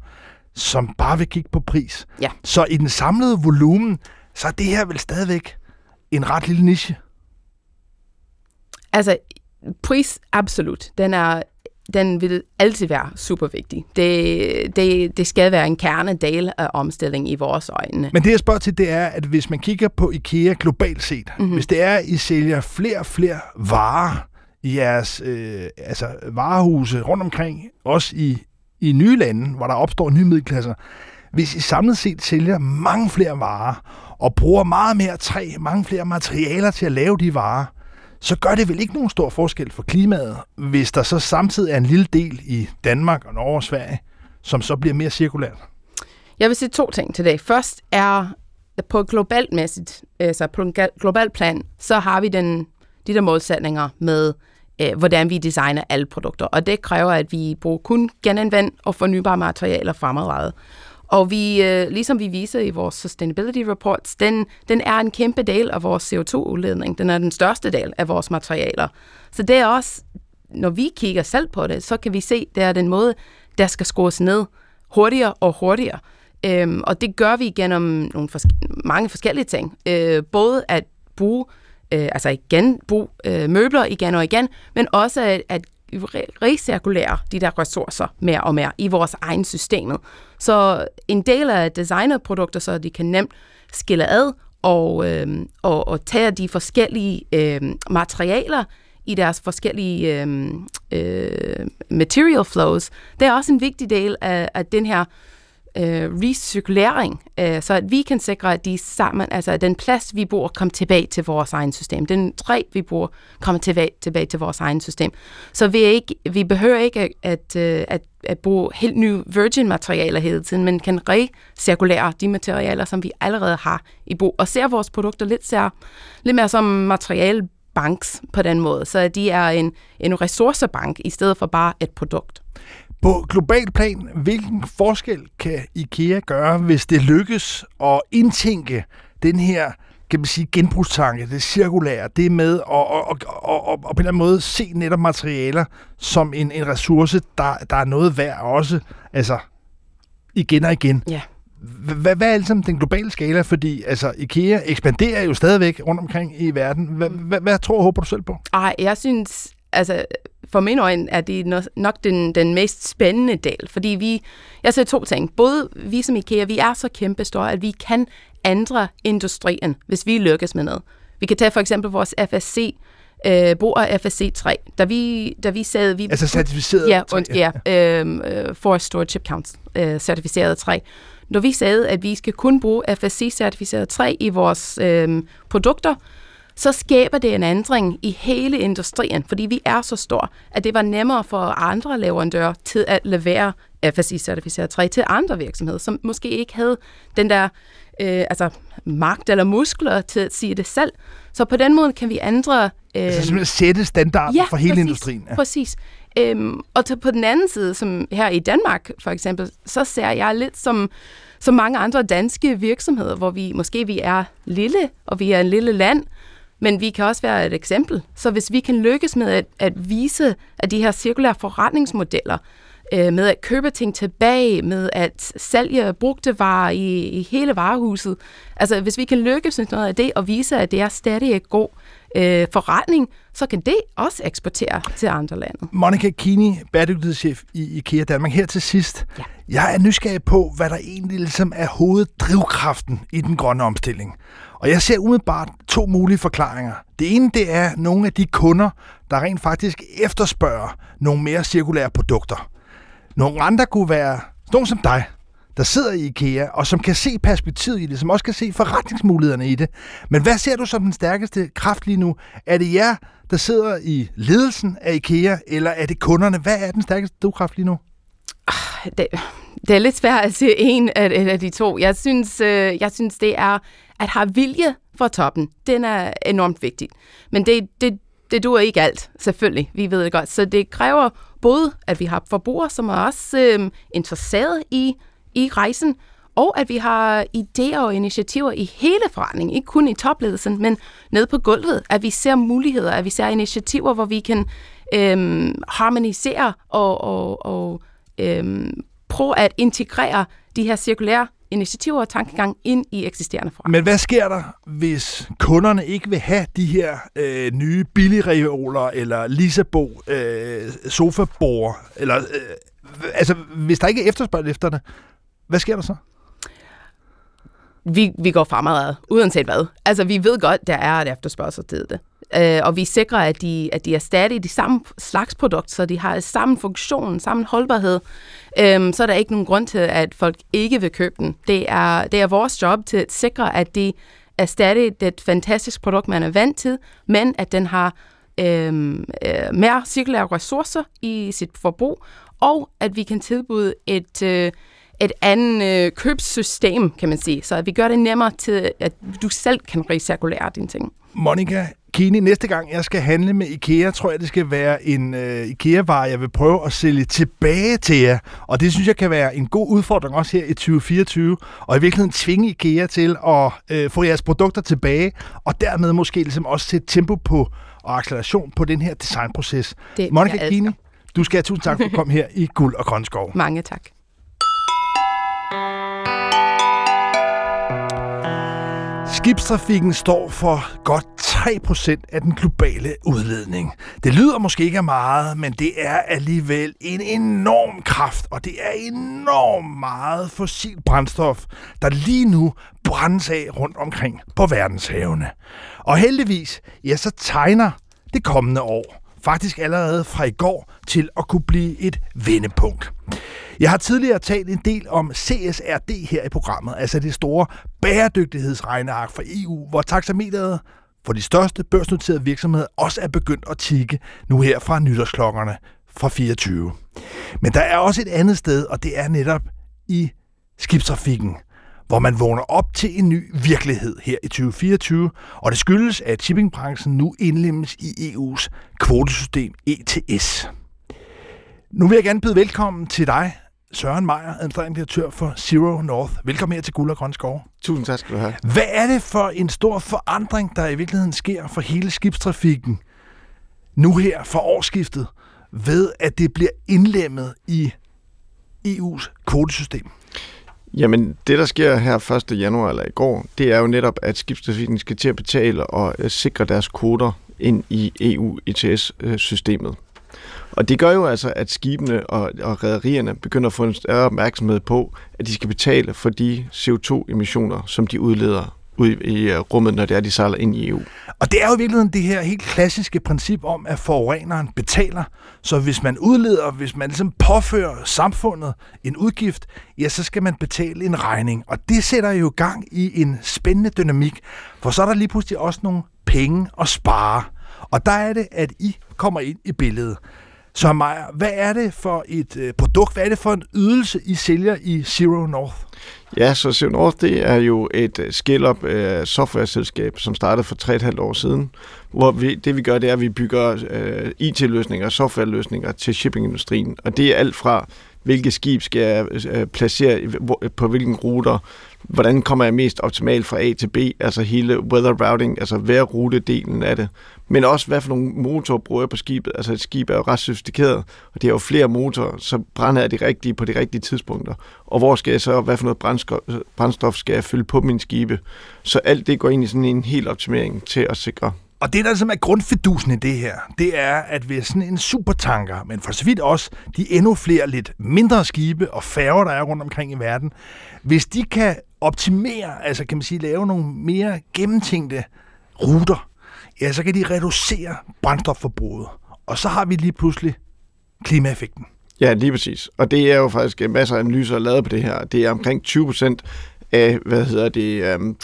som bare vil kigge på pris. Ja. Så i den samlede volumen, så er det her vel stadigvæk en ret lille niche. Altså, pris, absolut. Den er den vil altid være super vigtig. Det, det, det skal være en kernedel af omstilling i vores øjne. Men det jeg spørger til, det er, at hvis man kigger på IKEA globalt set, Mhm. mm-hmm. hvis det er, at I sælger flere og flere varer i jeres øh, altså varehuse rundt omkring, også i, i nye lande, hvor der opstår nye middelklasser, hvis I samlet set sælger mange flere varer og bruger meget mere træ, mange flere materialer til at lave de varer, så gør det vel ikke nogen stor forskel for klimaet, hvis der så samtidig er en lille del i Danmark og Norge og Sverige, som så bliver mere cirkulært. Jeg vil sige to ting til det. Først er på globalt mæssigt, altså på en global plan, så har vi den, de der målsætninger med, øh, hvordan vi designer alle produkter. Og det kræver, at vi bruger kun genanvendt og fornybare materialer fremadrettet. Og vi, øh, ligesom vi viser i vores sustainability reports, den, den er en kæmpe del af vores CO2-udledning. Den er den største del af vores materialer. Så det er også, når vi kigger selv på det, så kan vi se, det er den måde, der skal skrues ned hurtigere og hurtigere. Øhm, og det gør vi gennem nogle fors- mange forskellige ting. Øh, både at bruge, øh, altså igen, bruge øh, møbler igen og igen, men også at, at recirkulere de der ressourcer mere og mere i vores egen systemet. Så en del af designerprodukter, så de kan nemt skille ad og, øh, og, og tage de forskellige øh, materialer i deres forskellige øh, øh, material flows. Det er også en vigtig del af, af den her øh, recirkulering, øh, så at vi kan sikre, at de sammen, altså at den plads, vi bruger, kommer tilbage til vores egen system. Den træ, vi bruger, kommer tilbage, tilbage til vores egen system. Så vi, er ikke, vi behøver ikke at, at, øh, at, at bruge helt nye virgin-materialer hele tiden, men kan recirkulere de materialer, som vi allerede har i brug, og ser vores produkter lidt, ser, lidt mere som materialbanks på den måde, så de er en, en ressourcebank i stedet for bare et produkt. På global plan, hvilken forskel kan IKEA gøre, hvis det lykkes at indtænke den her kan man sige, genbrugstanke, det cirkulære, det med at, og, og, og, og på en eller anden måde se netop materialer som en, en ressource, der, der er noget værd også, altså igen og igen. Ja. Hvad, hvad er ligesom den globale skala? Fordi altså, IKEA ekspanderer jo stadigvæk rundt omkring i verden. Hvad, hvad, hvad tror og håber du selv på? Ej, jeg synes, altså for min øjne er det no- nok den, den mest spændende del, fordi vi, jeg ser to ting. Både vi som IKEA, vi er så kæmpe store, at vi kan ændre industrien, hvis vi lykkes med noget. Vi kan tage for eksempel vores FSC, øh, brug af FSC 3, da vi, da vi sagde, vi... Altså certificeret Ja, und, ja, øhm, øh, Forest Stewardship Council, øh, certificeret træ. Når vi sagde, at vi skal kun bruge FSC-certificeret træ i vores øh, produkter, så skaber det en ændring i hele industrien, fordi vi er så store, at det var nemmere for andre leverandører til at levere FSC-certificeret træ til andre virksomheder, som måske ikke havde den der øh, altså magt eller muskler til at sige det selv. Så på den måde kan vi ændre... Øh, Altså simpelthen sætte standarden for hele præcis, industrien. Ja. Præcis. Øhm, og til, på den anden side, som her i Danmark for eksempel, så ser jeg lidt som, som mange andre danske virksomheder, hvor vi måske vi er lille, og vi er en lille land, men vi kan også være et eksempel. Så hvis vi kan lykkes med at, at vise, at de her cirkulære forretningsmodeller, øh, med at købe ting tilbage, med at sælge brugte varer i, i hele varehuset. Altså, hvis vi kan lykkes med noget af det, og vise, at det er stadig et god øh, forretning, så kan det også eksportere til andre lande. Monika Kini, bæredygtighedschef i IKEA Danmark. Her til sidst. Ja. Jeg er nysgerrig på, hvad der egentlig ligesom er hoveddrivkraften i den grønne omstilling. Og jeg ser umiddelbart to mulige forklaringer. Det ene, det er nogle af de kunder, der rent faktisk efterspørger nogle mere cirkulære produkter. Nogle andre kunne være nogen som dig, der sidder i IKEA, og som kan se perspektivet i det, som også kan se forretningsmulighederne i det. Men hvad ser du som den stærkeste kraft lige nu? Er det jer, der sidder i ledelsen af IKEA, eller er det kunderne? Hvad er den stærkeste drivkraft lige nu? Ah, det, det er lidt svært at se en af, af de to. Jeg synes, øh, jeg synes, det er at have vilje fra toppen. Den er enormt vigtig. Men det, det, det duer ikke alt, selvfølgelig. Vi ved det godt. Så det kræver både, at vi har forbrugere, som er også øh, interesseret i i rejsen, og at vi har idéer og initiativer i hele forretningen, ikke kun i topledelsen, men ned på gulvet, at vi ser muligheder, at vi ser initiativer, hvor vi kan øhm, harmonisere og, og, og øhm, prøve at integrere de her cirkulære initiativer og tankegang ind i eksisterende forretning. Men hvad sker der, hvis kunderne ikke vil have de her øh, nye billigreoler eller Lisabo øh, sofabord, eller øh, altså hvis der ikke er efterspørgsel efter det, hvad sker der så? Vi, vi går fremad, uanset hvad. Altså, vi ved godt, der er et efterspørgsel til det. Øh, og vi sikrer, at de, at de er stadig de samme slags produkter, så de har samme funktion, samme holdbarhed. Øh, så er der ikke nogen grund til, at folk ikke vil købe den. Det er, det er vores job til at sikre, at det er stadig det fantastiske produkt, man er vant til, men at den har øhm, øh, mere cirkulære ressourcer i sit forbrug, og at vi kan tilbyde et, øh, et andet øh, købssystem, kan man sige. Så at vi gør det nemmere til, at du selv kan recirkulere dine ting. Monika Kini, næste gang jeg skal handle med IKEA, tror jeg, det skal være en øh, IKEA-vare, jeg vil prøve at sælge tilbage til jer. Og det synes jeg kan være en god udfordring også her i 2024. Og i virkeligheden tvinge IKEA til at øh, få jeres produkter tilbage, og dermed måske ligesom også sætte tempo på og acceleration på den her designproces. Det, Monika Kini, du skal have tusind tak for at komme her i Guld og Grønskov. Mange tak. Skibstrafikken står for godt 3% af den globale udledning. Det lyder måske ikke af meget, men det er alligevel en enorm kraft, og det er enormt meget fossil brændstof, der lige nu brændes af rundt omkring på verdenshavene. Og heldigvis, ja, så tegner det kommende år faktisk allerede fra i går til at kunne blive et vendepunkt. Jeg har tidligere talt en del om CSRD her i programmet, altså det store bæredygtighedsregneark fra EU, hvor taxameteret for de største børsnoterede virksomheder også er begyndt at tikke nu her fra nytårsklokkerne fra 24. Men der er også et andet sted, og det er netop i skibstrafikken, hvor man vågner op til en ny virkelighed her i 2024, og det skyldes, at shippingbranchen nu indlemmes i EU's kvotesystem ETS. Nu vil jeg gerne byde velkommen til dig, Søren Meier, administrerende direktør for Zero North. Velkommen her til Guld og Grøn Skov. Tusind tak skal du have. Hvad er det for en stor forandring, der i virkeligheden sker for hele skibstrafikken nu her for årsskiftet, ved at det bliver indlemmet i EU's kvotesystem? Jamen, det der sker her 1. januar eller i går, det er jo netop, at skibstrafikken skal til at betale og øh, sikre deres kvoter ind i EU ETS-systemet. Øh, og det gør jo altså, at skibene og, og rædderierne begynder at få en større opmærksomhed på, at de skal betale for de CO2-emissioner, som de udleder ud i øh, rummet, når det er, de sejler ind i EU. Og det er jo i virkeligheden det her helt klassiske princip om, at forureneren betaler. Så hvis man udleder, hvis man ligesom påfører samfundet en udgift, ja, så skal man betale en regning. Og det sætter jo gang i en spændende dynamik, for så er der lige pludselig også nogle penge at spare. Og der er det, at I kommer ind i billedet. Så Maja, hvad er det for et øh, produkt, hvad er det for en ydelse, I sælger i Zero North? Ja, så Zero North, det er jo et øh, scale-up øh, software-selskab, som startede for 3,5 år siden, hvor vi, det vi gør, det er, at vi bygger øh, IT-løsninger og software-løsninger til shippingindustrien, og det er alt fra, hvilke skib skal jeg placere på hvilken ruter, hvordan kommer jeg mest optimalt fra A til B, altså hele weather routing, altså hver rutedelen af det. Men også, hvad for nogle motorer bruger jeg på skibet. Altså et skib er jo ret sofistikeret, og det har jo flere motorer, så brænder jeg de rigtige på de rigtige tidspunkter. Og hvor skal jeg så, hvad for noget brændstof skal jeg fylde på min skibe? Så alt det går ind i sådan en helt optimering til at sikre Og det, der som er grundfidusen i det her, det er, at ved sådan en supertanker, men for så vidt også de endnu flere lidt mindre skibe og færger, der er rundt omkring i verden, hvis de kan optimere, altså kan man sige, lave nogle mere gennemtænkte ruter, ja, så kan de reducere brændstofforbruget. Og så har vi lige pludselig klimaeffekten. Ja, lige præcis. Og det er jo faktisk masser af analyser lavet på det her. Det er omkring 20 procent af, hvad hedder det, um,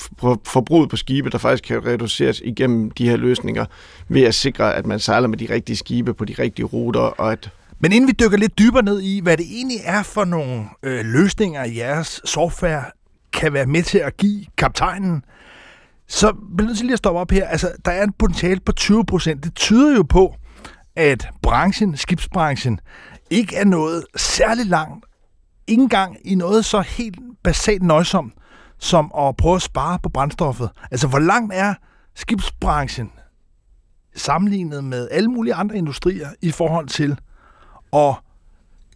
forbruget på skibe, der faktisk kan reduceres igennem de her løsninger, ved at sikre, at man sejler med de rigtige skibe på de rigtige ruter, og at men inden vi dykker lidt dybere ned i, hvad det egentlig er for nogle øh, løsninger, jeres software kan være med til at give kaptajnen, så bliver jeg nødt til lige at stoppe op her. Altså, der er en potentiale på 20 procent. Det tyder jo på, at branchen, skibsbranchen, ikke er noget særlig langt, ikke engang i noget så helt basalt nøjsomt, som at prøve at spare på brændstoffet. Altså, hvor langt er skibsbranchen sammenlignet med alle mulige andre industrier i forhold til at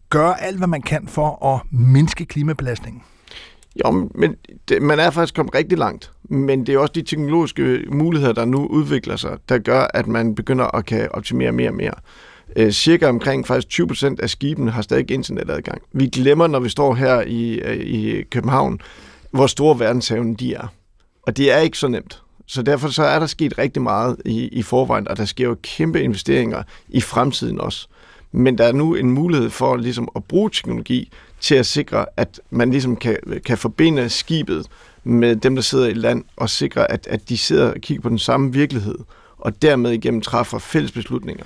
gøre alt, hvad man kan for at mindske klimabelastningen? Jo, men det, man er faktisk kommet rigtig langt. Men det er også de teknologiske muligheder, der nu udvikler sig, der gør, at man begynder at kan optimere mere og mere. Øh, cirka omkring faktisk 20 procent af skibene har stadig internetadgang. Vi glemmer, når vi står her i, øh, i København, hvor store verdenshavene de er. Og det er ikke så nemt. Så derfor så er der sket rigtig meget i, i forvejen, og der sker jo kæmpe investeringer i fremtiden også. Men der er nu en mulighed for ligesom at bruge teknologi til at sikre, at man ligesom kan, kan forbinde skibet med dem, der sidder i land, og sikre, at, at de sidder og kigger på den samme virkelighed, og dermed igennem træffer fælles beslutninger.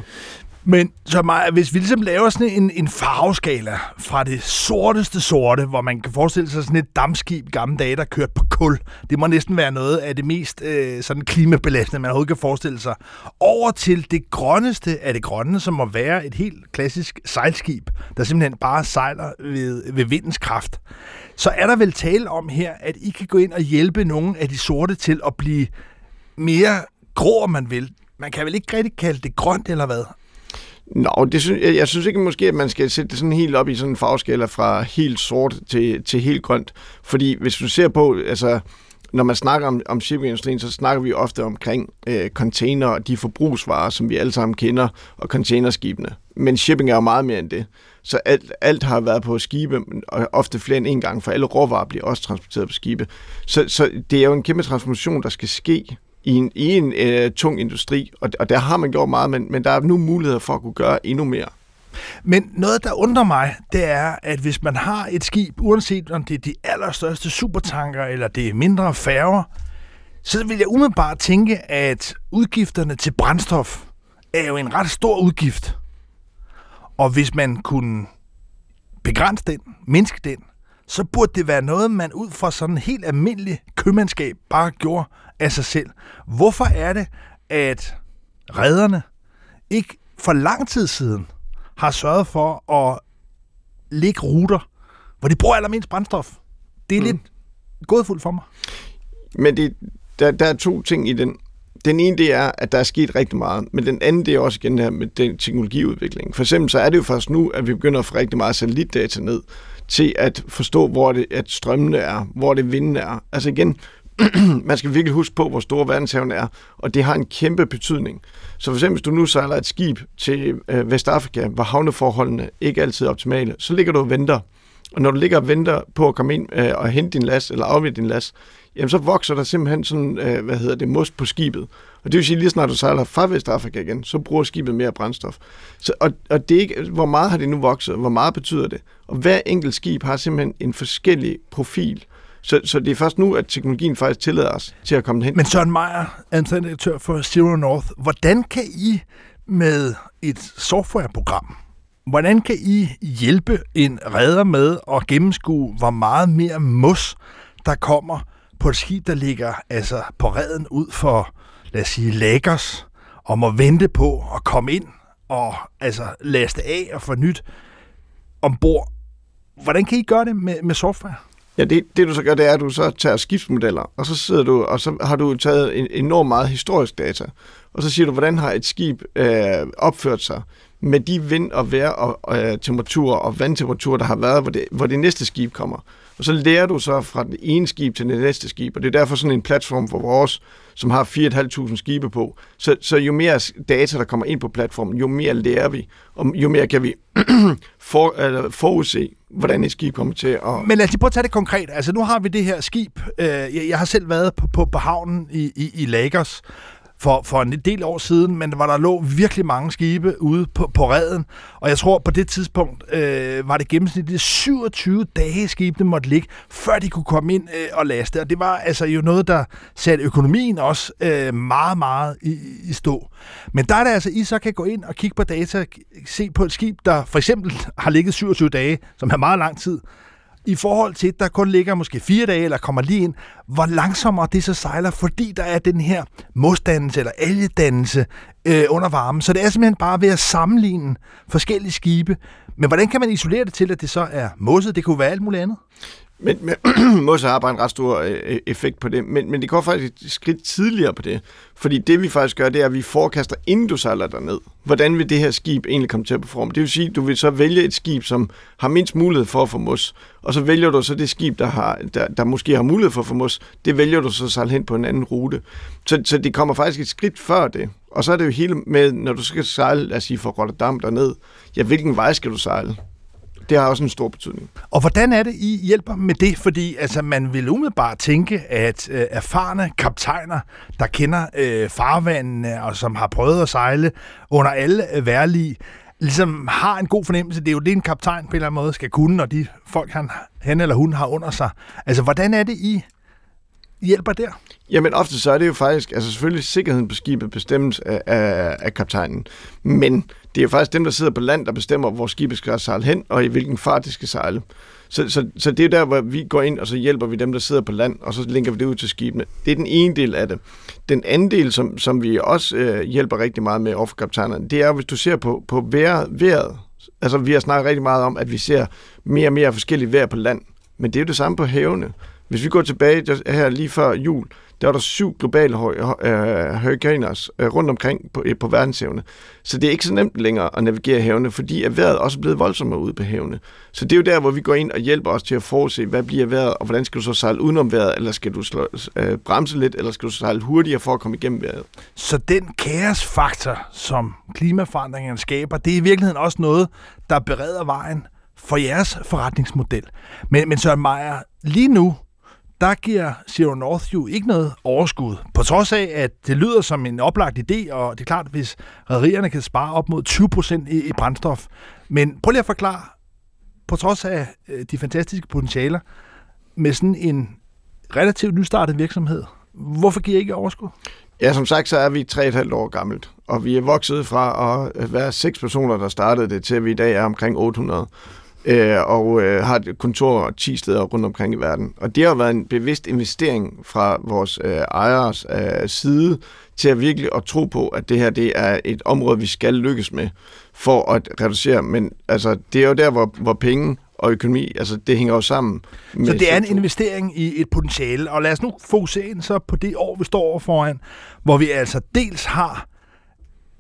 Men så meget, hvis vi ligesom laver sådan en, en farveskala fra det sorteste sorte, hvor man kan forestille sig sådan et dammskib i gamle dage, der kørt på kul. Det må næsten være noget af det mest øh, sådan klimabelastende, man overhovedet kan forestille sig. Over til det grønneste af det grønne, som må være et helt klassisk sejlskib, der simpelthen bare sejler ved, ved vindens kraft. Så er der vel tale om her, at I kan gå ind og hjælpe nogle af de sorte til at blive mere grå, om man vil. Man kan vel ikke rigtig kalde det grønt, eller hvad? Nå, det synes, jeg, jeg synes ikke måske, at man skal sætte det sådan helt op i sådan en farveskala fra helt sort til, til helt grønt. Fordi hvis du ser på, altså, når man snakker om, om shippingindustrien, så snakker vi ofte omkring øh, container og de forbrugsvarer, som vi alle sammen kender, og containerskibene. Men shipping er jo meget mere end det. Så alt, alt har været på skibe, og ofte flere end en gang, for alle råvarer bliver også transporteret på skibe. Så, så det er jo en kæmpe transformation, der skal ske i en, i en øh, tung industri, og, og der har man gjort meget, men, men der er nu muligheder for at kunne gøre endnu mere. Men noget, der undrer mig, det er, at hvis man har et skib, uanset om det er de allerstørste supertanker eller det er mindre færger, så vil jeg umiddelbart tænke, at udgifterne til brændstof er jo en ret stor udgift. Og hvis man kunne begrænse den, mindske den, så burde det være noget, man ud fra sådan helt almindelig købmandskab bare gjorde af sig selv. Hvorfor er det, at redderne ikke for lang tid siden har sørget for at lægge ruter, hvor de bruger allermindst brændstof? Det er mm. lidt gådefuldt for mig. Men det, der, der er to ting i den. Den ene, det er, at der er sket rigtig meget, men den anden, det er også igen her med den teknologiudvikling. For eksempel så er det jo først nu, at vi begynder at få rigtig meget satellitdata ned til at forstå, hvor det, at strømmene er, hvor det vinden er. Altså igen, man skal virkelig huske på, hvor store verdenshaven er, og det har en kæmpe betydning. Så for eksempel, hvis du nu sejler et skib til øh, Vestafrika, hvor havneforholdene ikke altid er optimale, så ligger du og venter. Og når du ligger og venter på at komme ind øh, og hente din last, eller afvide din last, jamen så vokser der simpelthen sådan, øh, hvad hedder det, must på skibet. Og det vil sige, lige snart du sejler fra Vestafrika igen, så bruger skibet mere brændstof. Så, og, og det er ikke, hvor meget har det nu vokset, hvor meget betyder det? Og hver enkelt skib har simpelthen en forskellig profil. Så, så det er først nu, at teknologien faktisk tillader os til at komme hen. Men Søren Meyer, direktør for Zero North, hvordan kan I med et softwareprogram, hvordan kan I hjælpe en redder med at gennemskue, hvor meget mere mos, der kommer på et skib, der ligger altså på redden ud for, lad os sige, lækkers, og må vente på at komme ind og altså laste af og få nyt ombord. Hvordan kan I gøre det med, med software? Ja, det, det du så gør, det er, at du så tager skibsmodeller, og så sidder du, og så har du taget en, enormt meget historisk data, og så siger du, hvordan har et skib øh, opført sig med de vind og vejr og øh, temperaturer og vandtemperaturer, der har været, hvor det, hvor det næste skib kommer. Og så lærer du så fra det ene skib til det næste skib, og det er derfor sådan en platform for vores, som har 4.500 skibe på. Så, så jo mere data, der kommer ind på platformen, jo mere lærer vi, og jo mere kan vi for, eller forudse, hvordan et skib kommer til at... Men lad os lige prøve at tage det konkret. Altså, nu har vi det her skib. Øh, jeg, jeg har selv været på, på, på havnen i, i, i Lagos, for, for en del år siden, men var der lå virkelig mange skibe ude på, på redden, og jeg tror på det tidspunkt øh, var det gennemsnitligt 27 dage skibene måtte ligge, før de kunne komme ind øh, og laste, og det var altså jo noget, der satte økonomien også øh, meget, meget i, i stå. Men der er det altså, I så kan gå ind og kigge på data, se på et skib, der for eksempel har ligget 27 dage, som er meget lang tid, i forhold til, der kun ligger måske fire dage, eller kommer lige ind, hvor langsommere det så sejler, fordi der er den her modsdannelse eller algedannelse øh, under varmen. Så det er simpelthen bare ved at sammenligne forskellige skibe. Men hvordan kan man isolere det til, at det så er mosset? Det kunne være alt muligt andet. Men, men Mosse har bare en ret stor øh, øh, effekt på det, men, men det går faktisk et skridt tidligere på det. Fordi det vi faktisk gør, det er, at vi forkaster, inden du sejler derned. Hvordan vil det her skib egentlig komme til at performe? Det vil sige, at du vil så vælge et skib, som har mindst mulighed for at få mos, og så vælger du så det skib, der, har, der, der måske har mulighed for at få mos, det vælger du så at sejle hen på en anden rute. Så, så det kommer faktisk et skridt før det. Og så er det jo hele med, når du skal sejle, lad os sige, fra Rotterdam derned, ja, hvilken vej skal du sejle? Det har også en stor betydning. Og hvordan er det, I hjælper med det? Fordi altså, man vil umiddelbart tænke, at øh, erfarne kaptajner, der kender øh, farvandene og som har prøvet at sejle under alle øh, værlige, ligesom har en god fornemmelse. Det er jo det, en kaptajn på en eller anden måde skal kunne, når de folk, han, han eller hun har under sig. Altså, hvordan er det, I hjælper der? Jamen ofte så er det jo faktisk, altså selvfølgelig sikkerheden på skibet bestemmes af, af, af kaptajnen, men det er jo faktisk dem, der sidder på land, der bestemmer, hvor skibet skal sejle hen, og i hvilken fart det skal sejle. Så, så, så det er der, hvor vi går ind, og så hjælper vi dem, der sidder på land, og så linker vi det ud til skibene. Det er den ene del af det. Den anden del, som, som vi også øh, hjælper rigtig meget med overfor det er, hvis du ser på, på vejret, vejret. Altså, vi har snakket rigtig meget om, at vi ser mere og mere forskellige vejr på land. Men det er jo det samme på havene. Hvis vi går tilbage her lige før jul, der var der syv globale uh, øh, hurricanes uh, øh, rundt omkring på, øh, på verdenshavene. Så det er ikke så nemt længere at navigere havene, fordi at vejret også er blevet voldsommere ude på havene. Så det er jo der, hvor vi går ind og hjælper os til at forudse, hvad bliver vejret, og hvordan skal du så sejle udenom vejret, eller skal du slå, bremse lidt, eller skal du sejle hurtigere for at komme igennem vejret. Så den kaosfaktor, som klimaforandringerne skaber, det er i virkeligheden også noget, der bereder vejen for jeres forretningsmodel. Men, men Søren Meier, lige nu, der giver Zero North jo ikke noget overskud. På trods af, at det lyder som en oplagt idé, og det er klart, hvis rædderierne kan spare op mod 20% i, i brændstof. Men prøv lige at forklare, på trods af øh, de fantastiske potentialer, med sådan en relativt nystartet virksomhed, hvorfor giver I ikke overskud? Ja, som sagt, så er vi 3,5 år gammelt, og vi er vokset fra at være seks personer, der startede det, til at vi i dag er omkring 800 øh, og øh, har et kontor 10 steder rundt omkring i verden. Og det har været en bevidst investering fra vores øh, ejers øh, side til at virkelig at tro på, at det her det er et område, vi skal lykkes med for at reducere. Men altså, det er jo der, hvor, hvor penge og økonomi, altså det hænger jo sammen. Så det er en investering i et potentiale, og lad os nu fokusere ind så på det år, vi står over foran, hvor vi altså dels har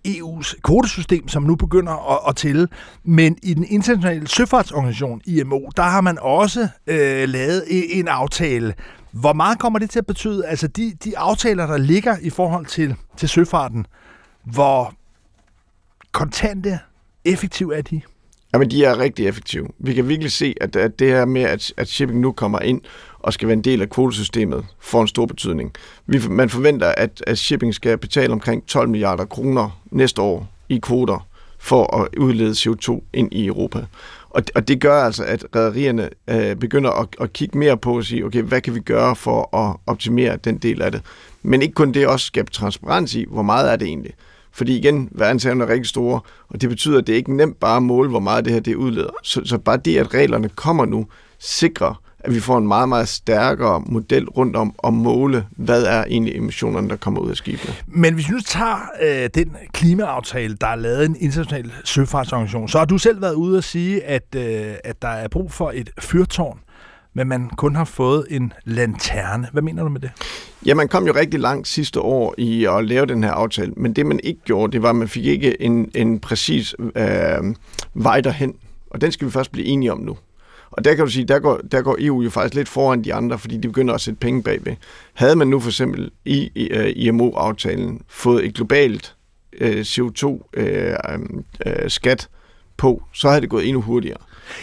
EU's kvotesystem, som nu begynder at, at tælle. Men i den internationale søfartsorganisation, IMO, der har man også øh, lavet en aftale. Hvor meget kommer det til at betyde? Altså de, de aftaler, der ligger i forhold til, til søfarten, hvor kontante, effektive er de? Jamen, de er rigtig effektive. Vi kan virkelig se, at, at det her med, at, at shipping nu kommer ind og skal være en del af kvotesystemet, får en stor betydning. Vi, man forventer, at, at shipping skal betale omkring 12 milliarder kroner næste år i kvoter for at udlede CO2 ind i Europa. Og, og det gør altså, at rædderierne øh, begynder at, at kigge mere på og sige, okay, hvad kan vi gøre for at optimere den del af det? Men ikke kun det, også skabe transparens i, hvor meget er det egentlig? Fordi igen, verdenshavene er rigtig store, og det betyder, at det er ikke nemt bare at måle, hvor meget det her det udleder. Så, så bare det, at reglerne kommer nu, sikrer, at vi får en meget, meget stærkere model rundt om at måle, hvad er egentlig emissionerne, der kommer ud af skibene. Men hvis vi nu tager øh, den klimaaftale, der er lavet en international søfartsorganisation, så har du selv været ude og sige, at, øh, at der er brug for et fyrtårn men man kun har fået en lanterne. Hvad mener du med det? Ja, man kom jo rigtig langt sidste år i at lave den her aftale, men det man ikke gjorde, det var, at man fik ikke en, en præcis øh, vej derhen. Og den skal vi først blive enige om nu. Og der kan du sige, der går, der går EU jo faktisk lidt foran de andre, fordi de begynder at sætte penge bagved. Havde man nu for eksempel i, i uh, IMO-aftalen fået et globalt uh, CO2-skat uh, uh, på, så havde det gået endnu hurtigere.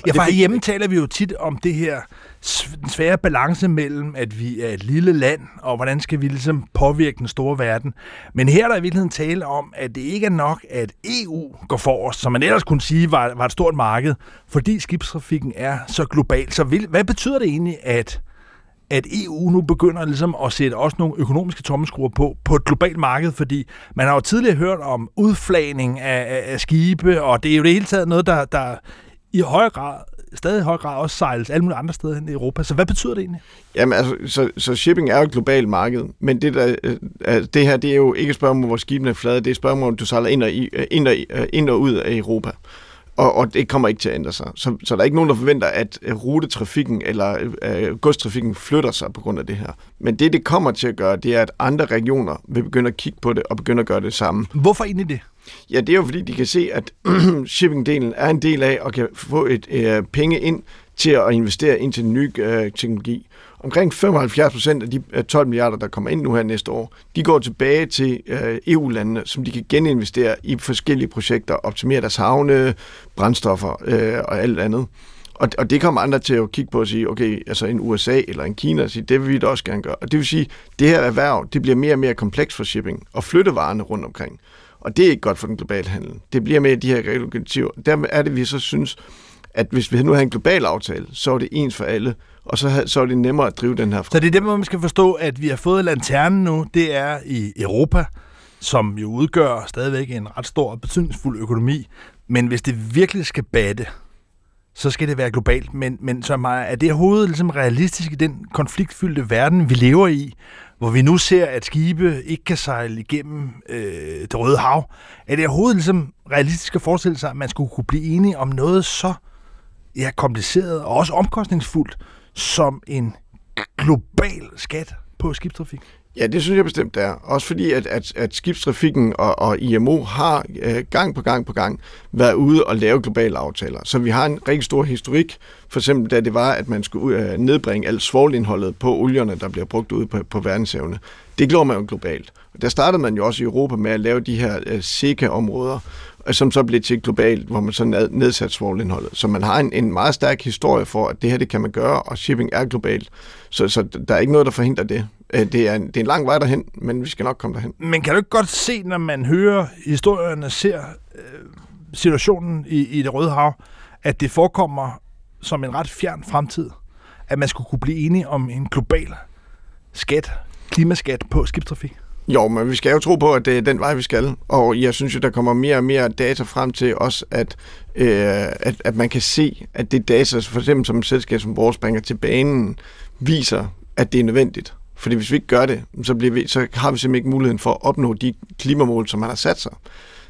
Ja, for hjemme taler vi jo tit om det her svære balance mellem, at vi er et lille land, og hvordan skal vi ligesom påvirke den store verden. Men her er der i virkeligheden tale om, at det ikke er nok, at EU går for os, som man ellers kunne sige var, var et stort marked, fordi skibstrafikken er så global. Så vil, hvad betyder det egentlig, at at EU nu begynder ligesom at sætte også nogle økonomiske tommeskruer på, på et globalt marked, fordi man har jo tidligere hørt om udflagning af, af, af skibe, og det er jo det hele taget noget, der, der i højere grad stadig i høj grad også sejles alle mulige andre steder hen i Europa. Så hvad betyder det egentlig? Jamen altså, så, så shipping er jo et globalt marked, men det, der, øh, det her, det er jo ikke et spørgsmål, hvor skibene er flade, det er et spørgsmål, om du sejler ind og, ind og, ind og ud af Europa. Og, og det kommer ikke til at ændre sig. Så, så der er ikke nogen, der forventer, at rutetrafikken eller uh, godstrafikken flytter sig på grund af det her. Men det, det kommer til at gøre, det er, at andre regioner vil begynde at kigge på det og begynde at gøre det samme. Hvorfor egentlig det? Ja, det er jo fordi, de kan se, at shipping-delen er en del af og kan få et øh, penge ind til at investere ind til den nye øh, teknologi. Omkring 75 procent af de øh, 12 milliarder, der kommer ind nu her næste år, de går tilbage til øh, EU-landene, som de kan geninvestere i forskellige projekter, optimere deres havne, brændstoffer øh, og alt andet. Og, og det kommer andre til at kigge på og sige, okay, altså en USA eller en Kina, sige, det vil vi da også gerne gøre. Og det vil sige, det her erhverv, det bliver mere og mere kompleks for shipping og flytte varerne rundt omkring. Og det er ikke godt for den globale handel. Det bliver med de her regulativer. Der er det, vi så synes, at hvis vi nu havde en global aftale, så er det ens for alle, og så, så er det nemmere at drive den her. Så det er det, man skal forstå, at vi har fået lanternen nu, det er i Europa, som jo udgør stadigvæk en ret stor og betydningsfuld økonomi. Men hvis det virkelig skal batte, så skal det være globalt. Men, men så er det overhovedet ligesom realistisk i den konfliktfyldte verden, vi lever i, hvor vi nu ser, at skibe ikke kan sejle igennem øh, det røde hav. Er det overhovedet ligesom realistisk at forestille sig, at man skulle kunne blive enige om noget så ja, kompliceret og også omkostningsfuldt som en global skat på skibstrafik? Ja, det synes jeg bestemt er. Også fordi, at, at, at skibstrafikken og, og IMO har øh, gang på gang på gang været ude og lave globale aftaler. Så vi har en rigtig stor historik. For eksempel da det var, at man skulle øh, nedbringe alt svovlindholdet på olierne, der bliver brugt ude på, på verdenshavene. Det gjorde man jo globalt. Og der startede man jo også i Europa med at lave de her øh, SECA-områder, øh, som så blev til globalt, hvor man så nedsatte svovlindholdet. Så man har en, en meget stærk historie for, at det her det kan man gøre, og shipping er globalt. Så, så der er ikke noget, der forhindrer det. Øh, det er, en, det er en lang vej derhen, men vi skal nok komme derhen. Men kan du ikke godt se, når man hører historierne, ser øh, situationen i, i det Røde Hav, at det forekommer som en ret fjern fremtid, at man skulle kunne blive enige om en global skat, klimaskat på skibstrafik? Jo, men vi skal jo tro på, at det er den vej, vi skal. Og jeg synes jo, der kommer mere og mere data frem til os, at, øh, at, at man kan se, at det data, for eksempel som et selskab som vores bringer til banen, viser, at det er nødvendigt. Fordi hvis vi ikke gør det, så, bliver vi, så har vi simpelthen ikke muligheden for at opnå de klimamål, som man har sat sig.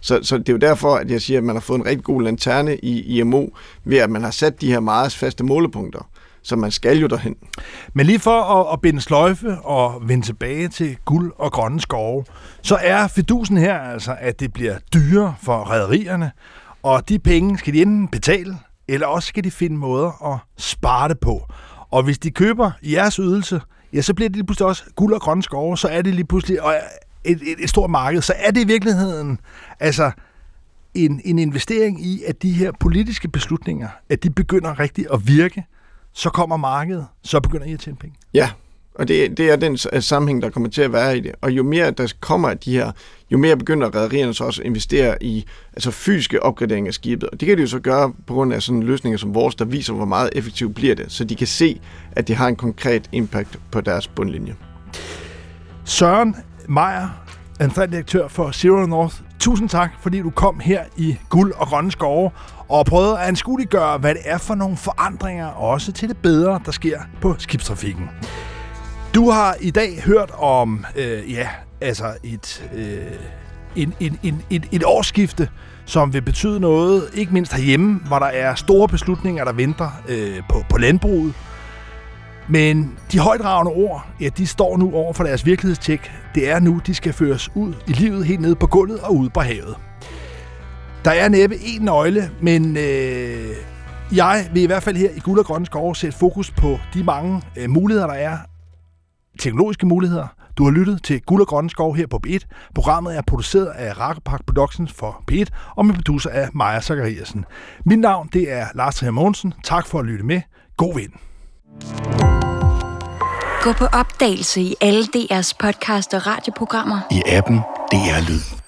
Så, så det er jo derfor, at jeg siger, at man har fået en rigtig god lanterne i IMO, ved at man har sat de her meget faste målepunkter. Så man skal jo derhen. Men lige for at, at binde sløjfe og vende tilbage til guld og grønne skove, så er fidusen her altså, at det bliver dyrere for rædderierne, og de penge skal de enten betale, eller også skal de finde måder at spare det på. Og hvis de køber jeres ydelse, ja, så bliver det lige pludselig også guld og grønne skove, så er det lige pludselig et, et, et stort marked. Så er det i virkeligheden altså en, en investering i, at de her politiske beslutninger, at de begynder rigtigt at virke, så kommer markedet, så begynder I at tjene penge. Ja, og det, det er den øh, sammenhæng, der kommer til at være i det. Og jo mere der kommer af de her, jo mere begynder rædderierne så også at investere i altså fysiske opgraderinger af skibet. Og det kan de jo så gøre på grund af sådan løsninger som vores, der viser, hvor meget effektivt bliver det, så de kan se, at det har en konkret impact på deres bundlinje. Søren Meier, administrerende direktør for Zero North. Tusind tak, fordi du kom her i Guld og Grønne Skove og prøvede at anskueliggøre, hvad det er for nogle forandringer, også til det bedre, der sker på skibstrafikken. Du har i dag hørt om, øh, ja, altså et, øh, en, en, en, et, et årsskifte, som vil betyde noget, ikke mindst herhjemme, hvor der er store beslutninger, der venter øh, på, på landbruget. Men de højdragende ord, ja, de står nu over for deres virkelighedstjek. Det er nu, de skal føres ud i livet helt ned på gulvet og ud på havet. Der er næppe én nøgle, men øh, Jeg vil i hvert fald her i Guld og Grønne Skove sætte fokus på de mange øh, muligheder, der er. Teknologiske muligheder. Du har lyttet til Guld og Grønne Skov her på B1. Programmet er produceret af Rakkerpark Productions for B1 og med producer af Maja Zachariasen. Mit navn det er Lars Trier Mogensen. Tak for at lytte med. God vind. Gå på opdagelse i alle DR's podcast og radioprogrammer. I appen DR Lyd.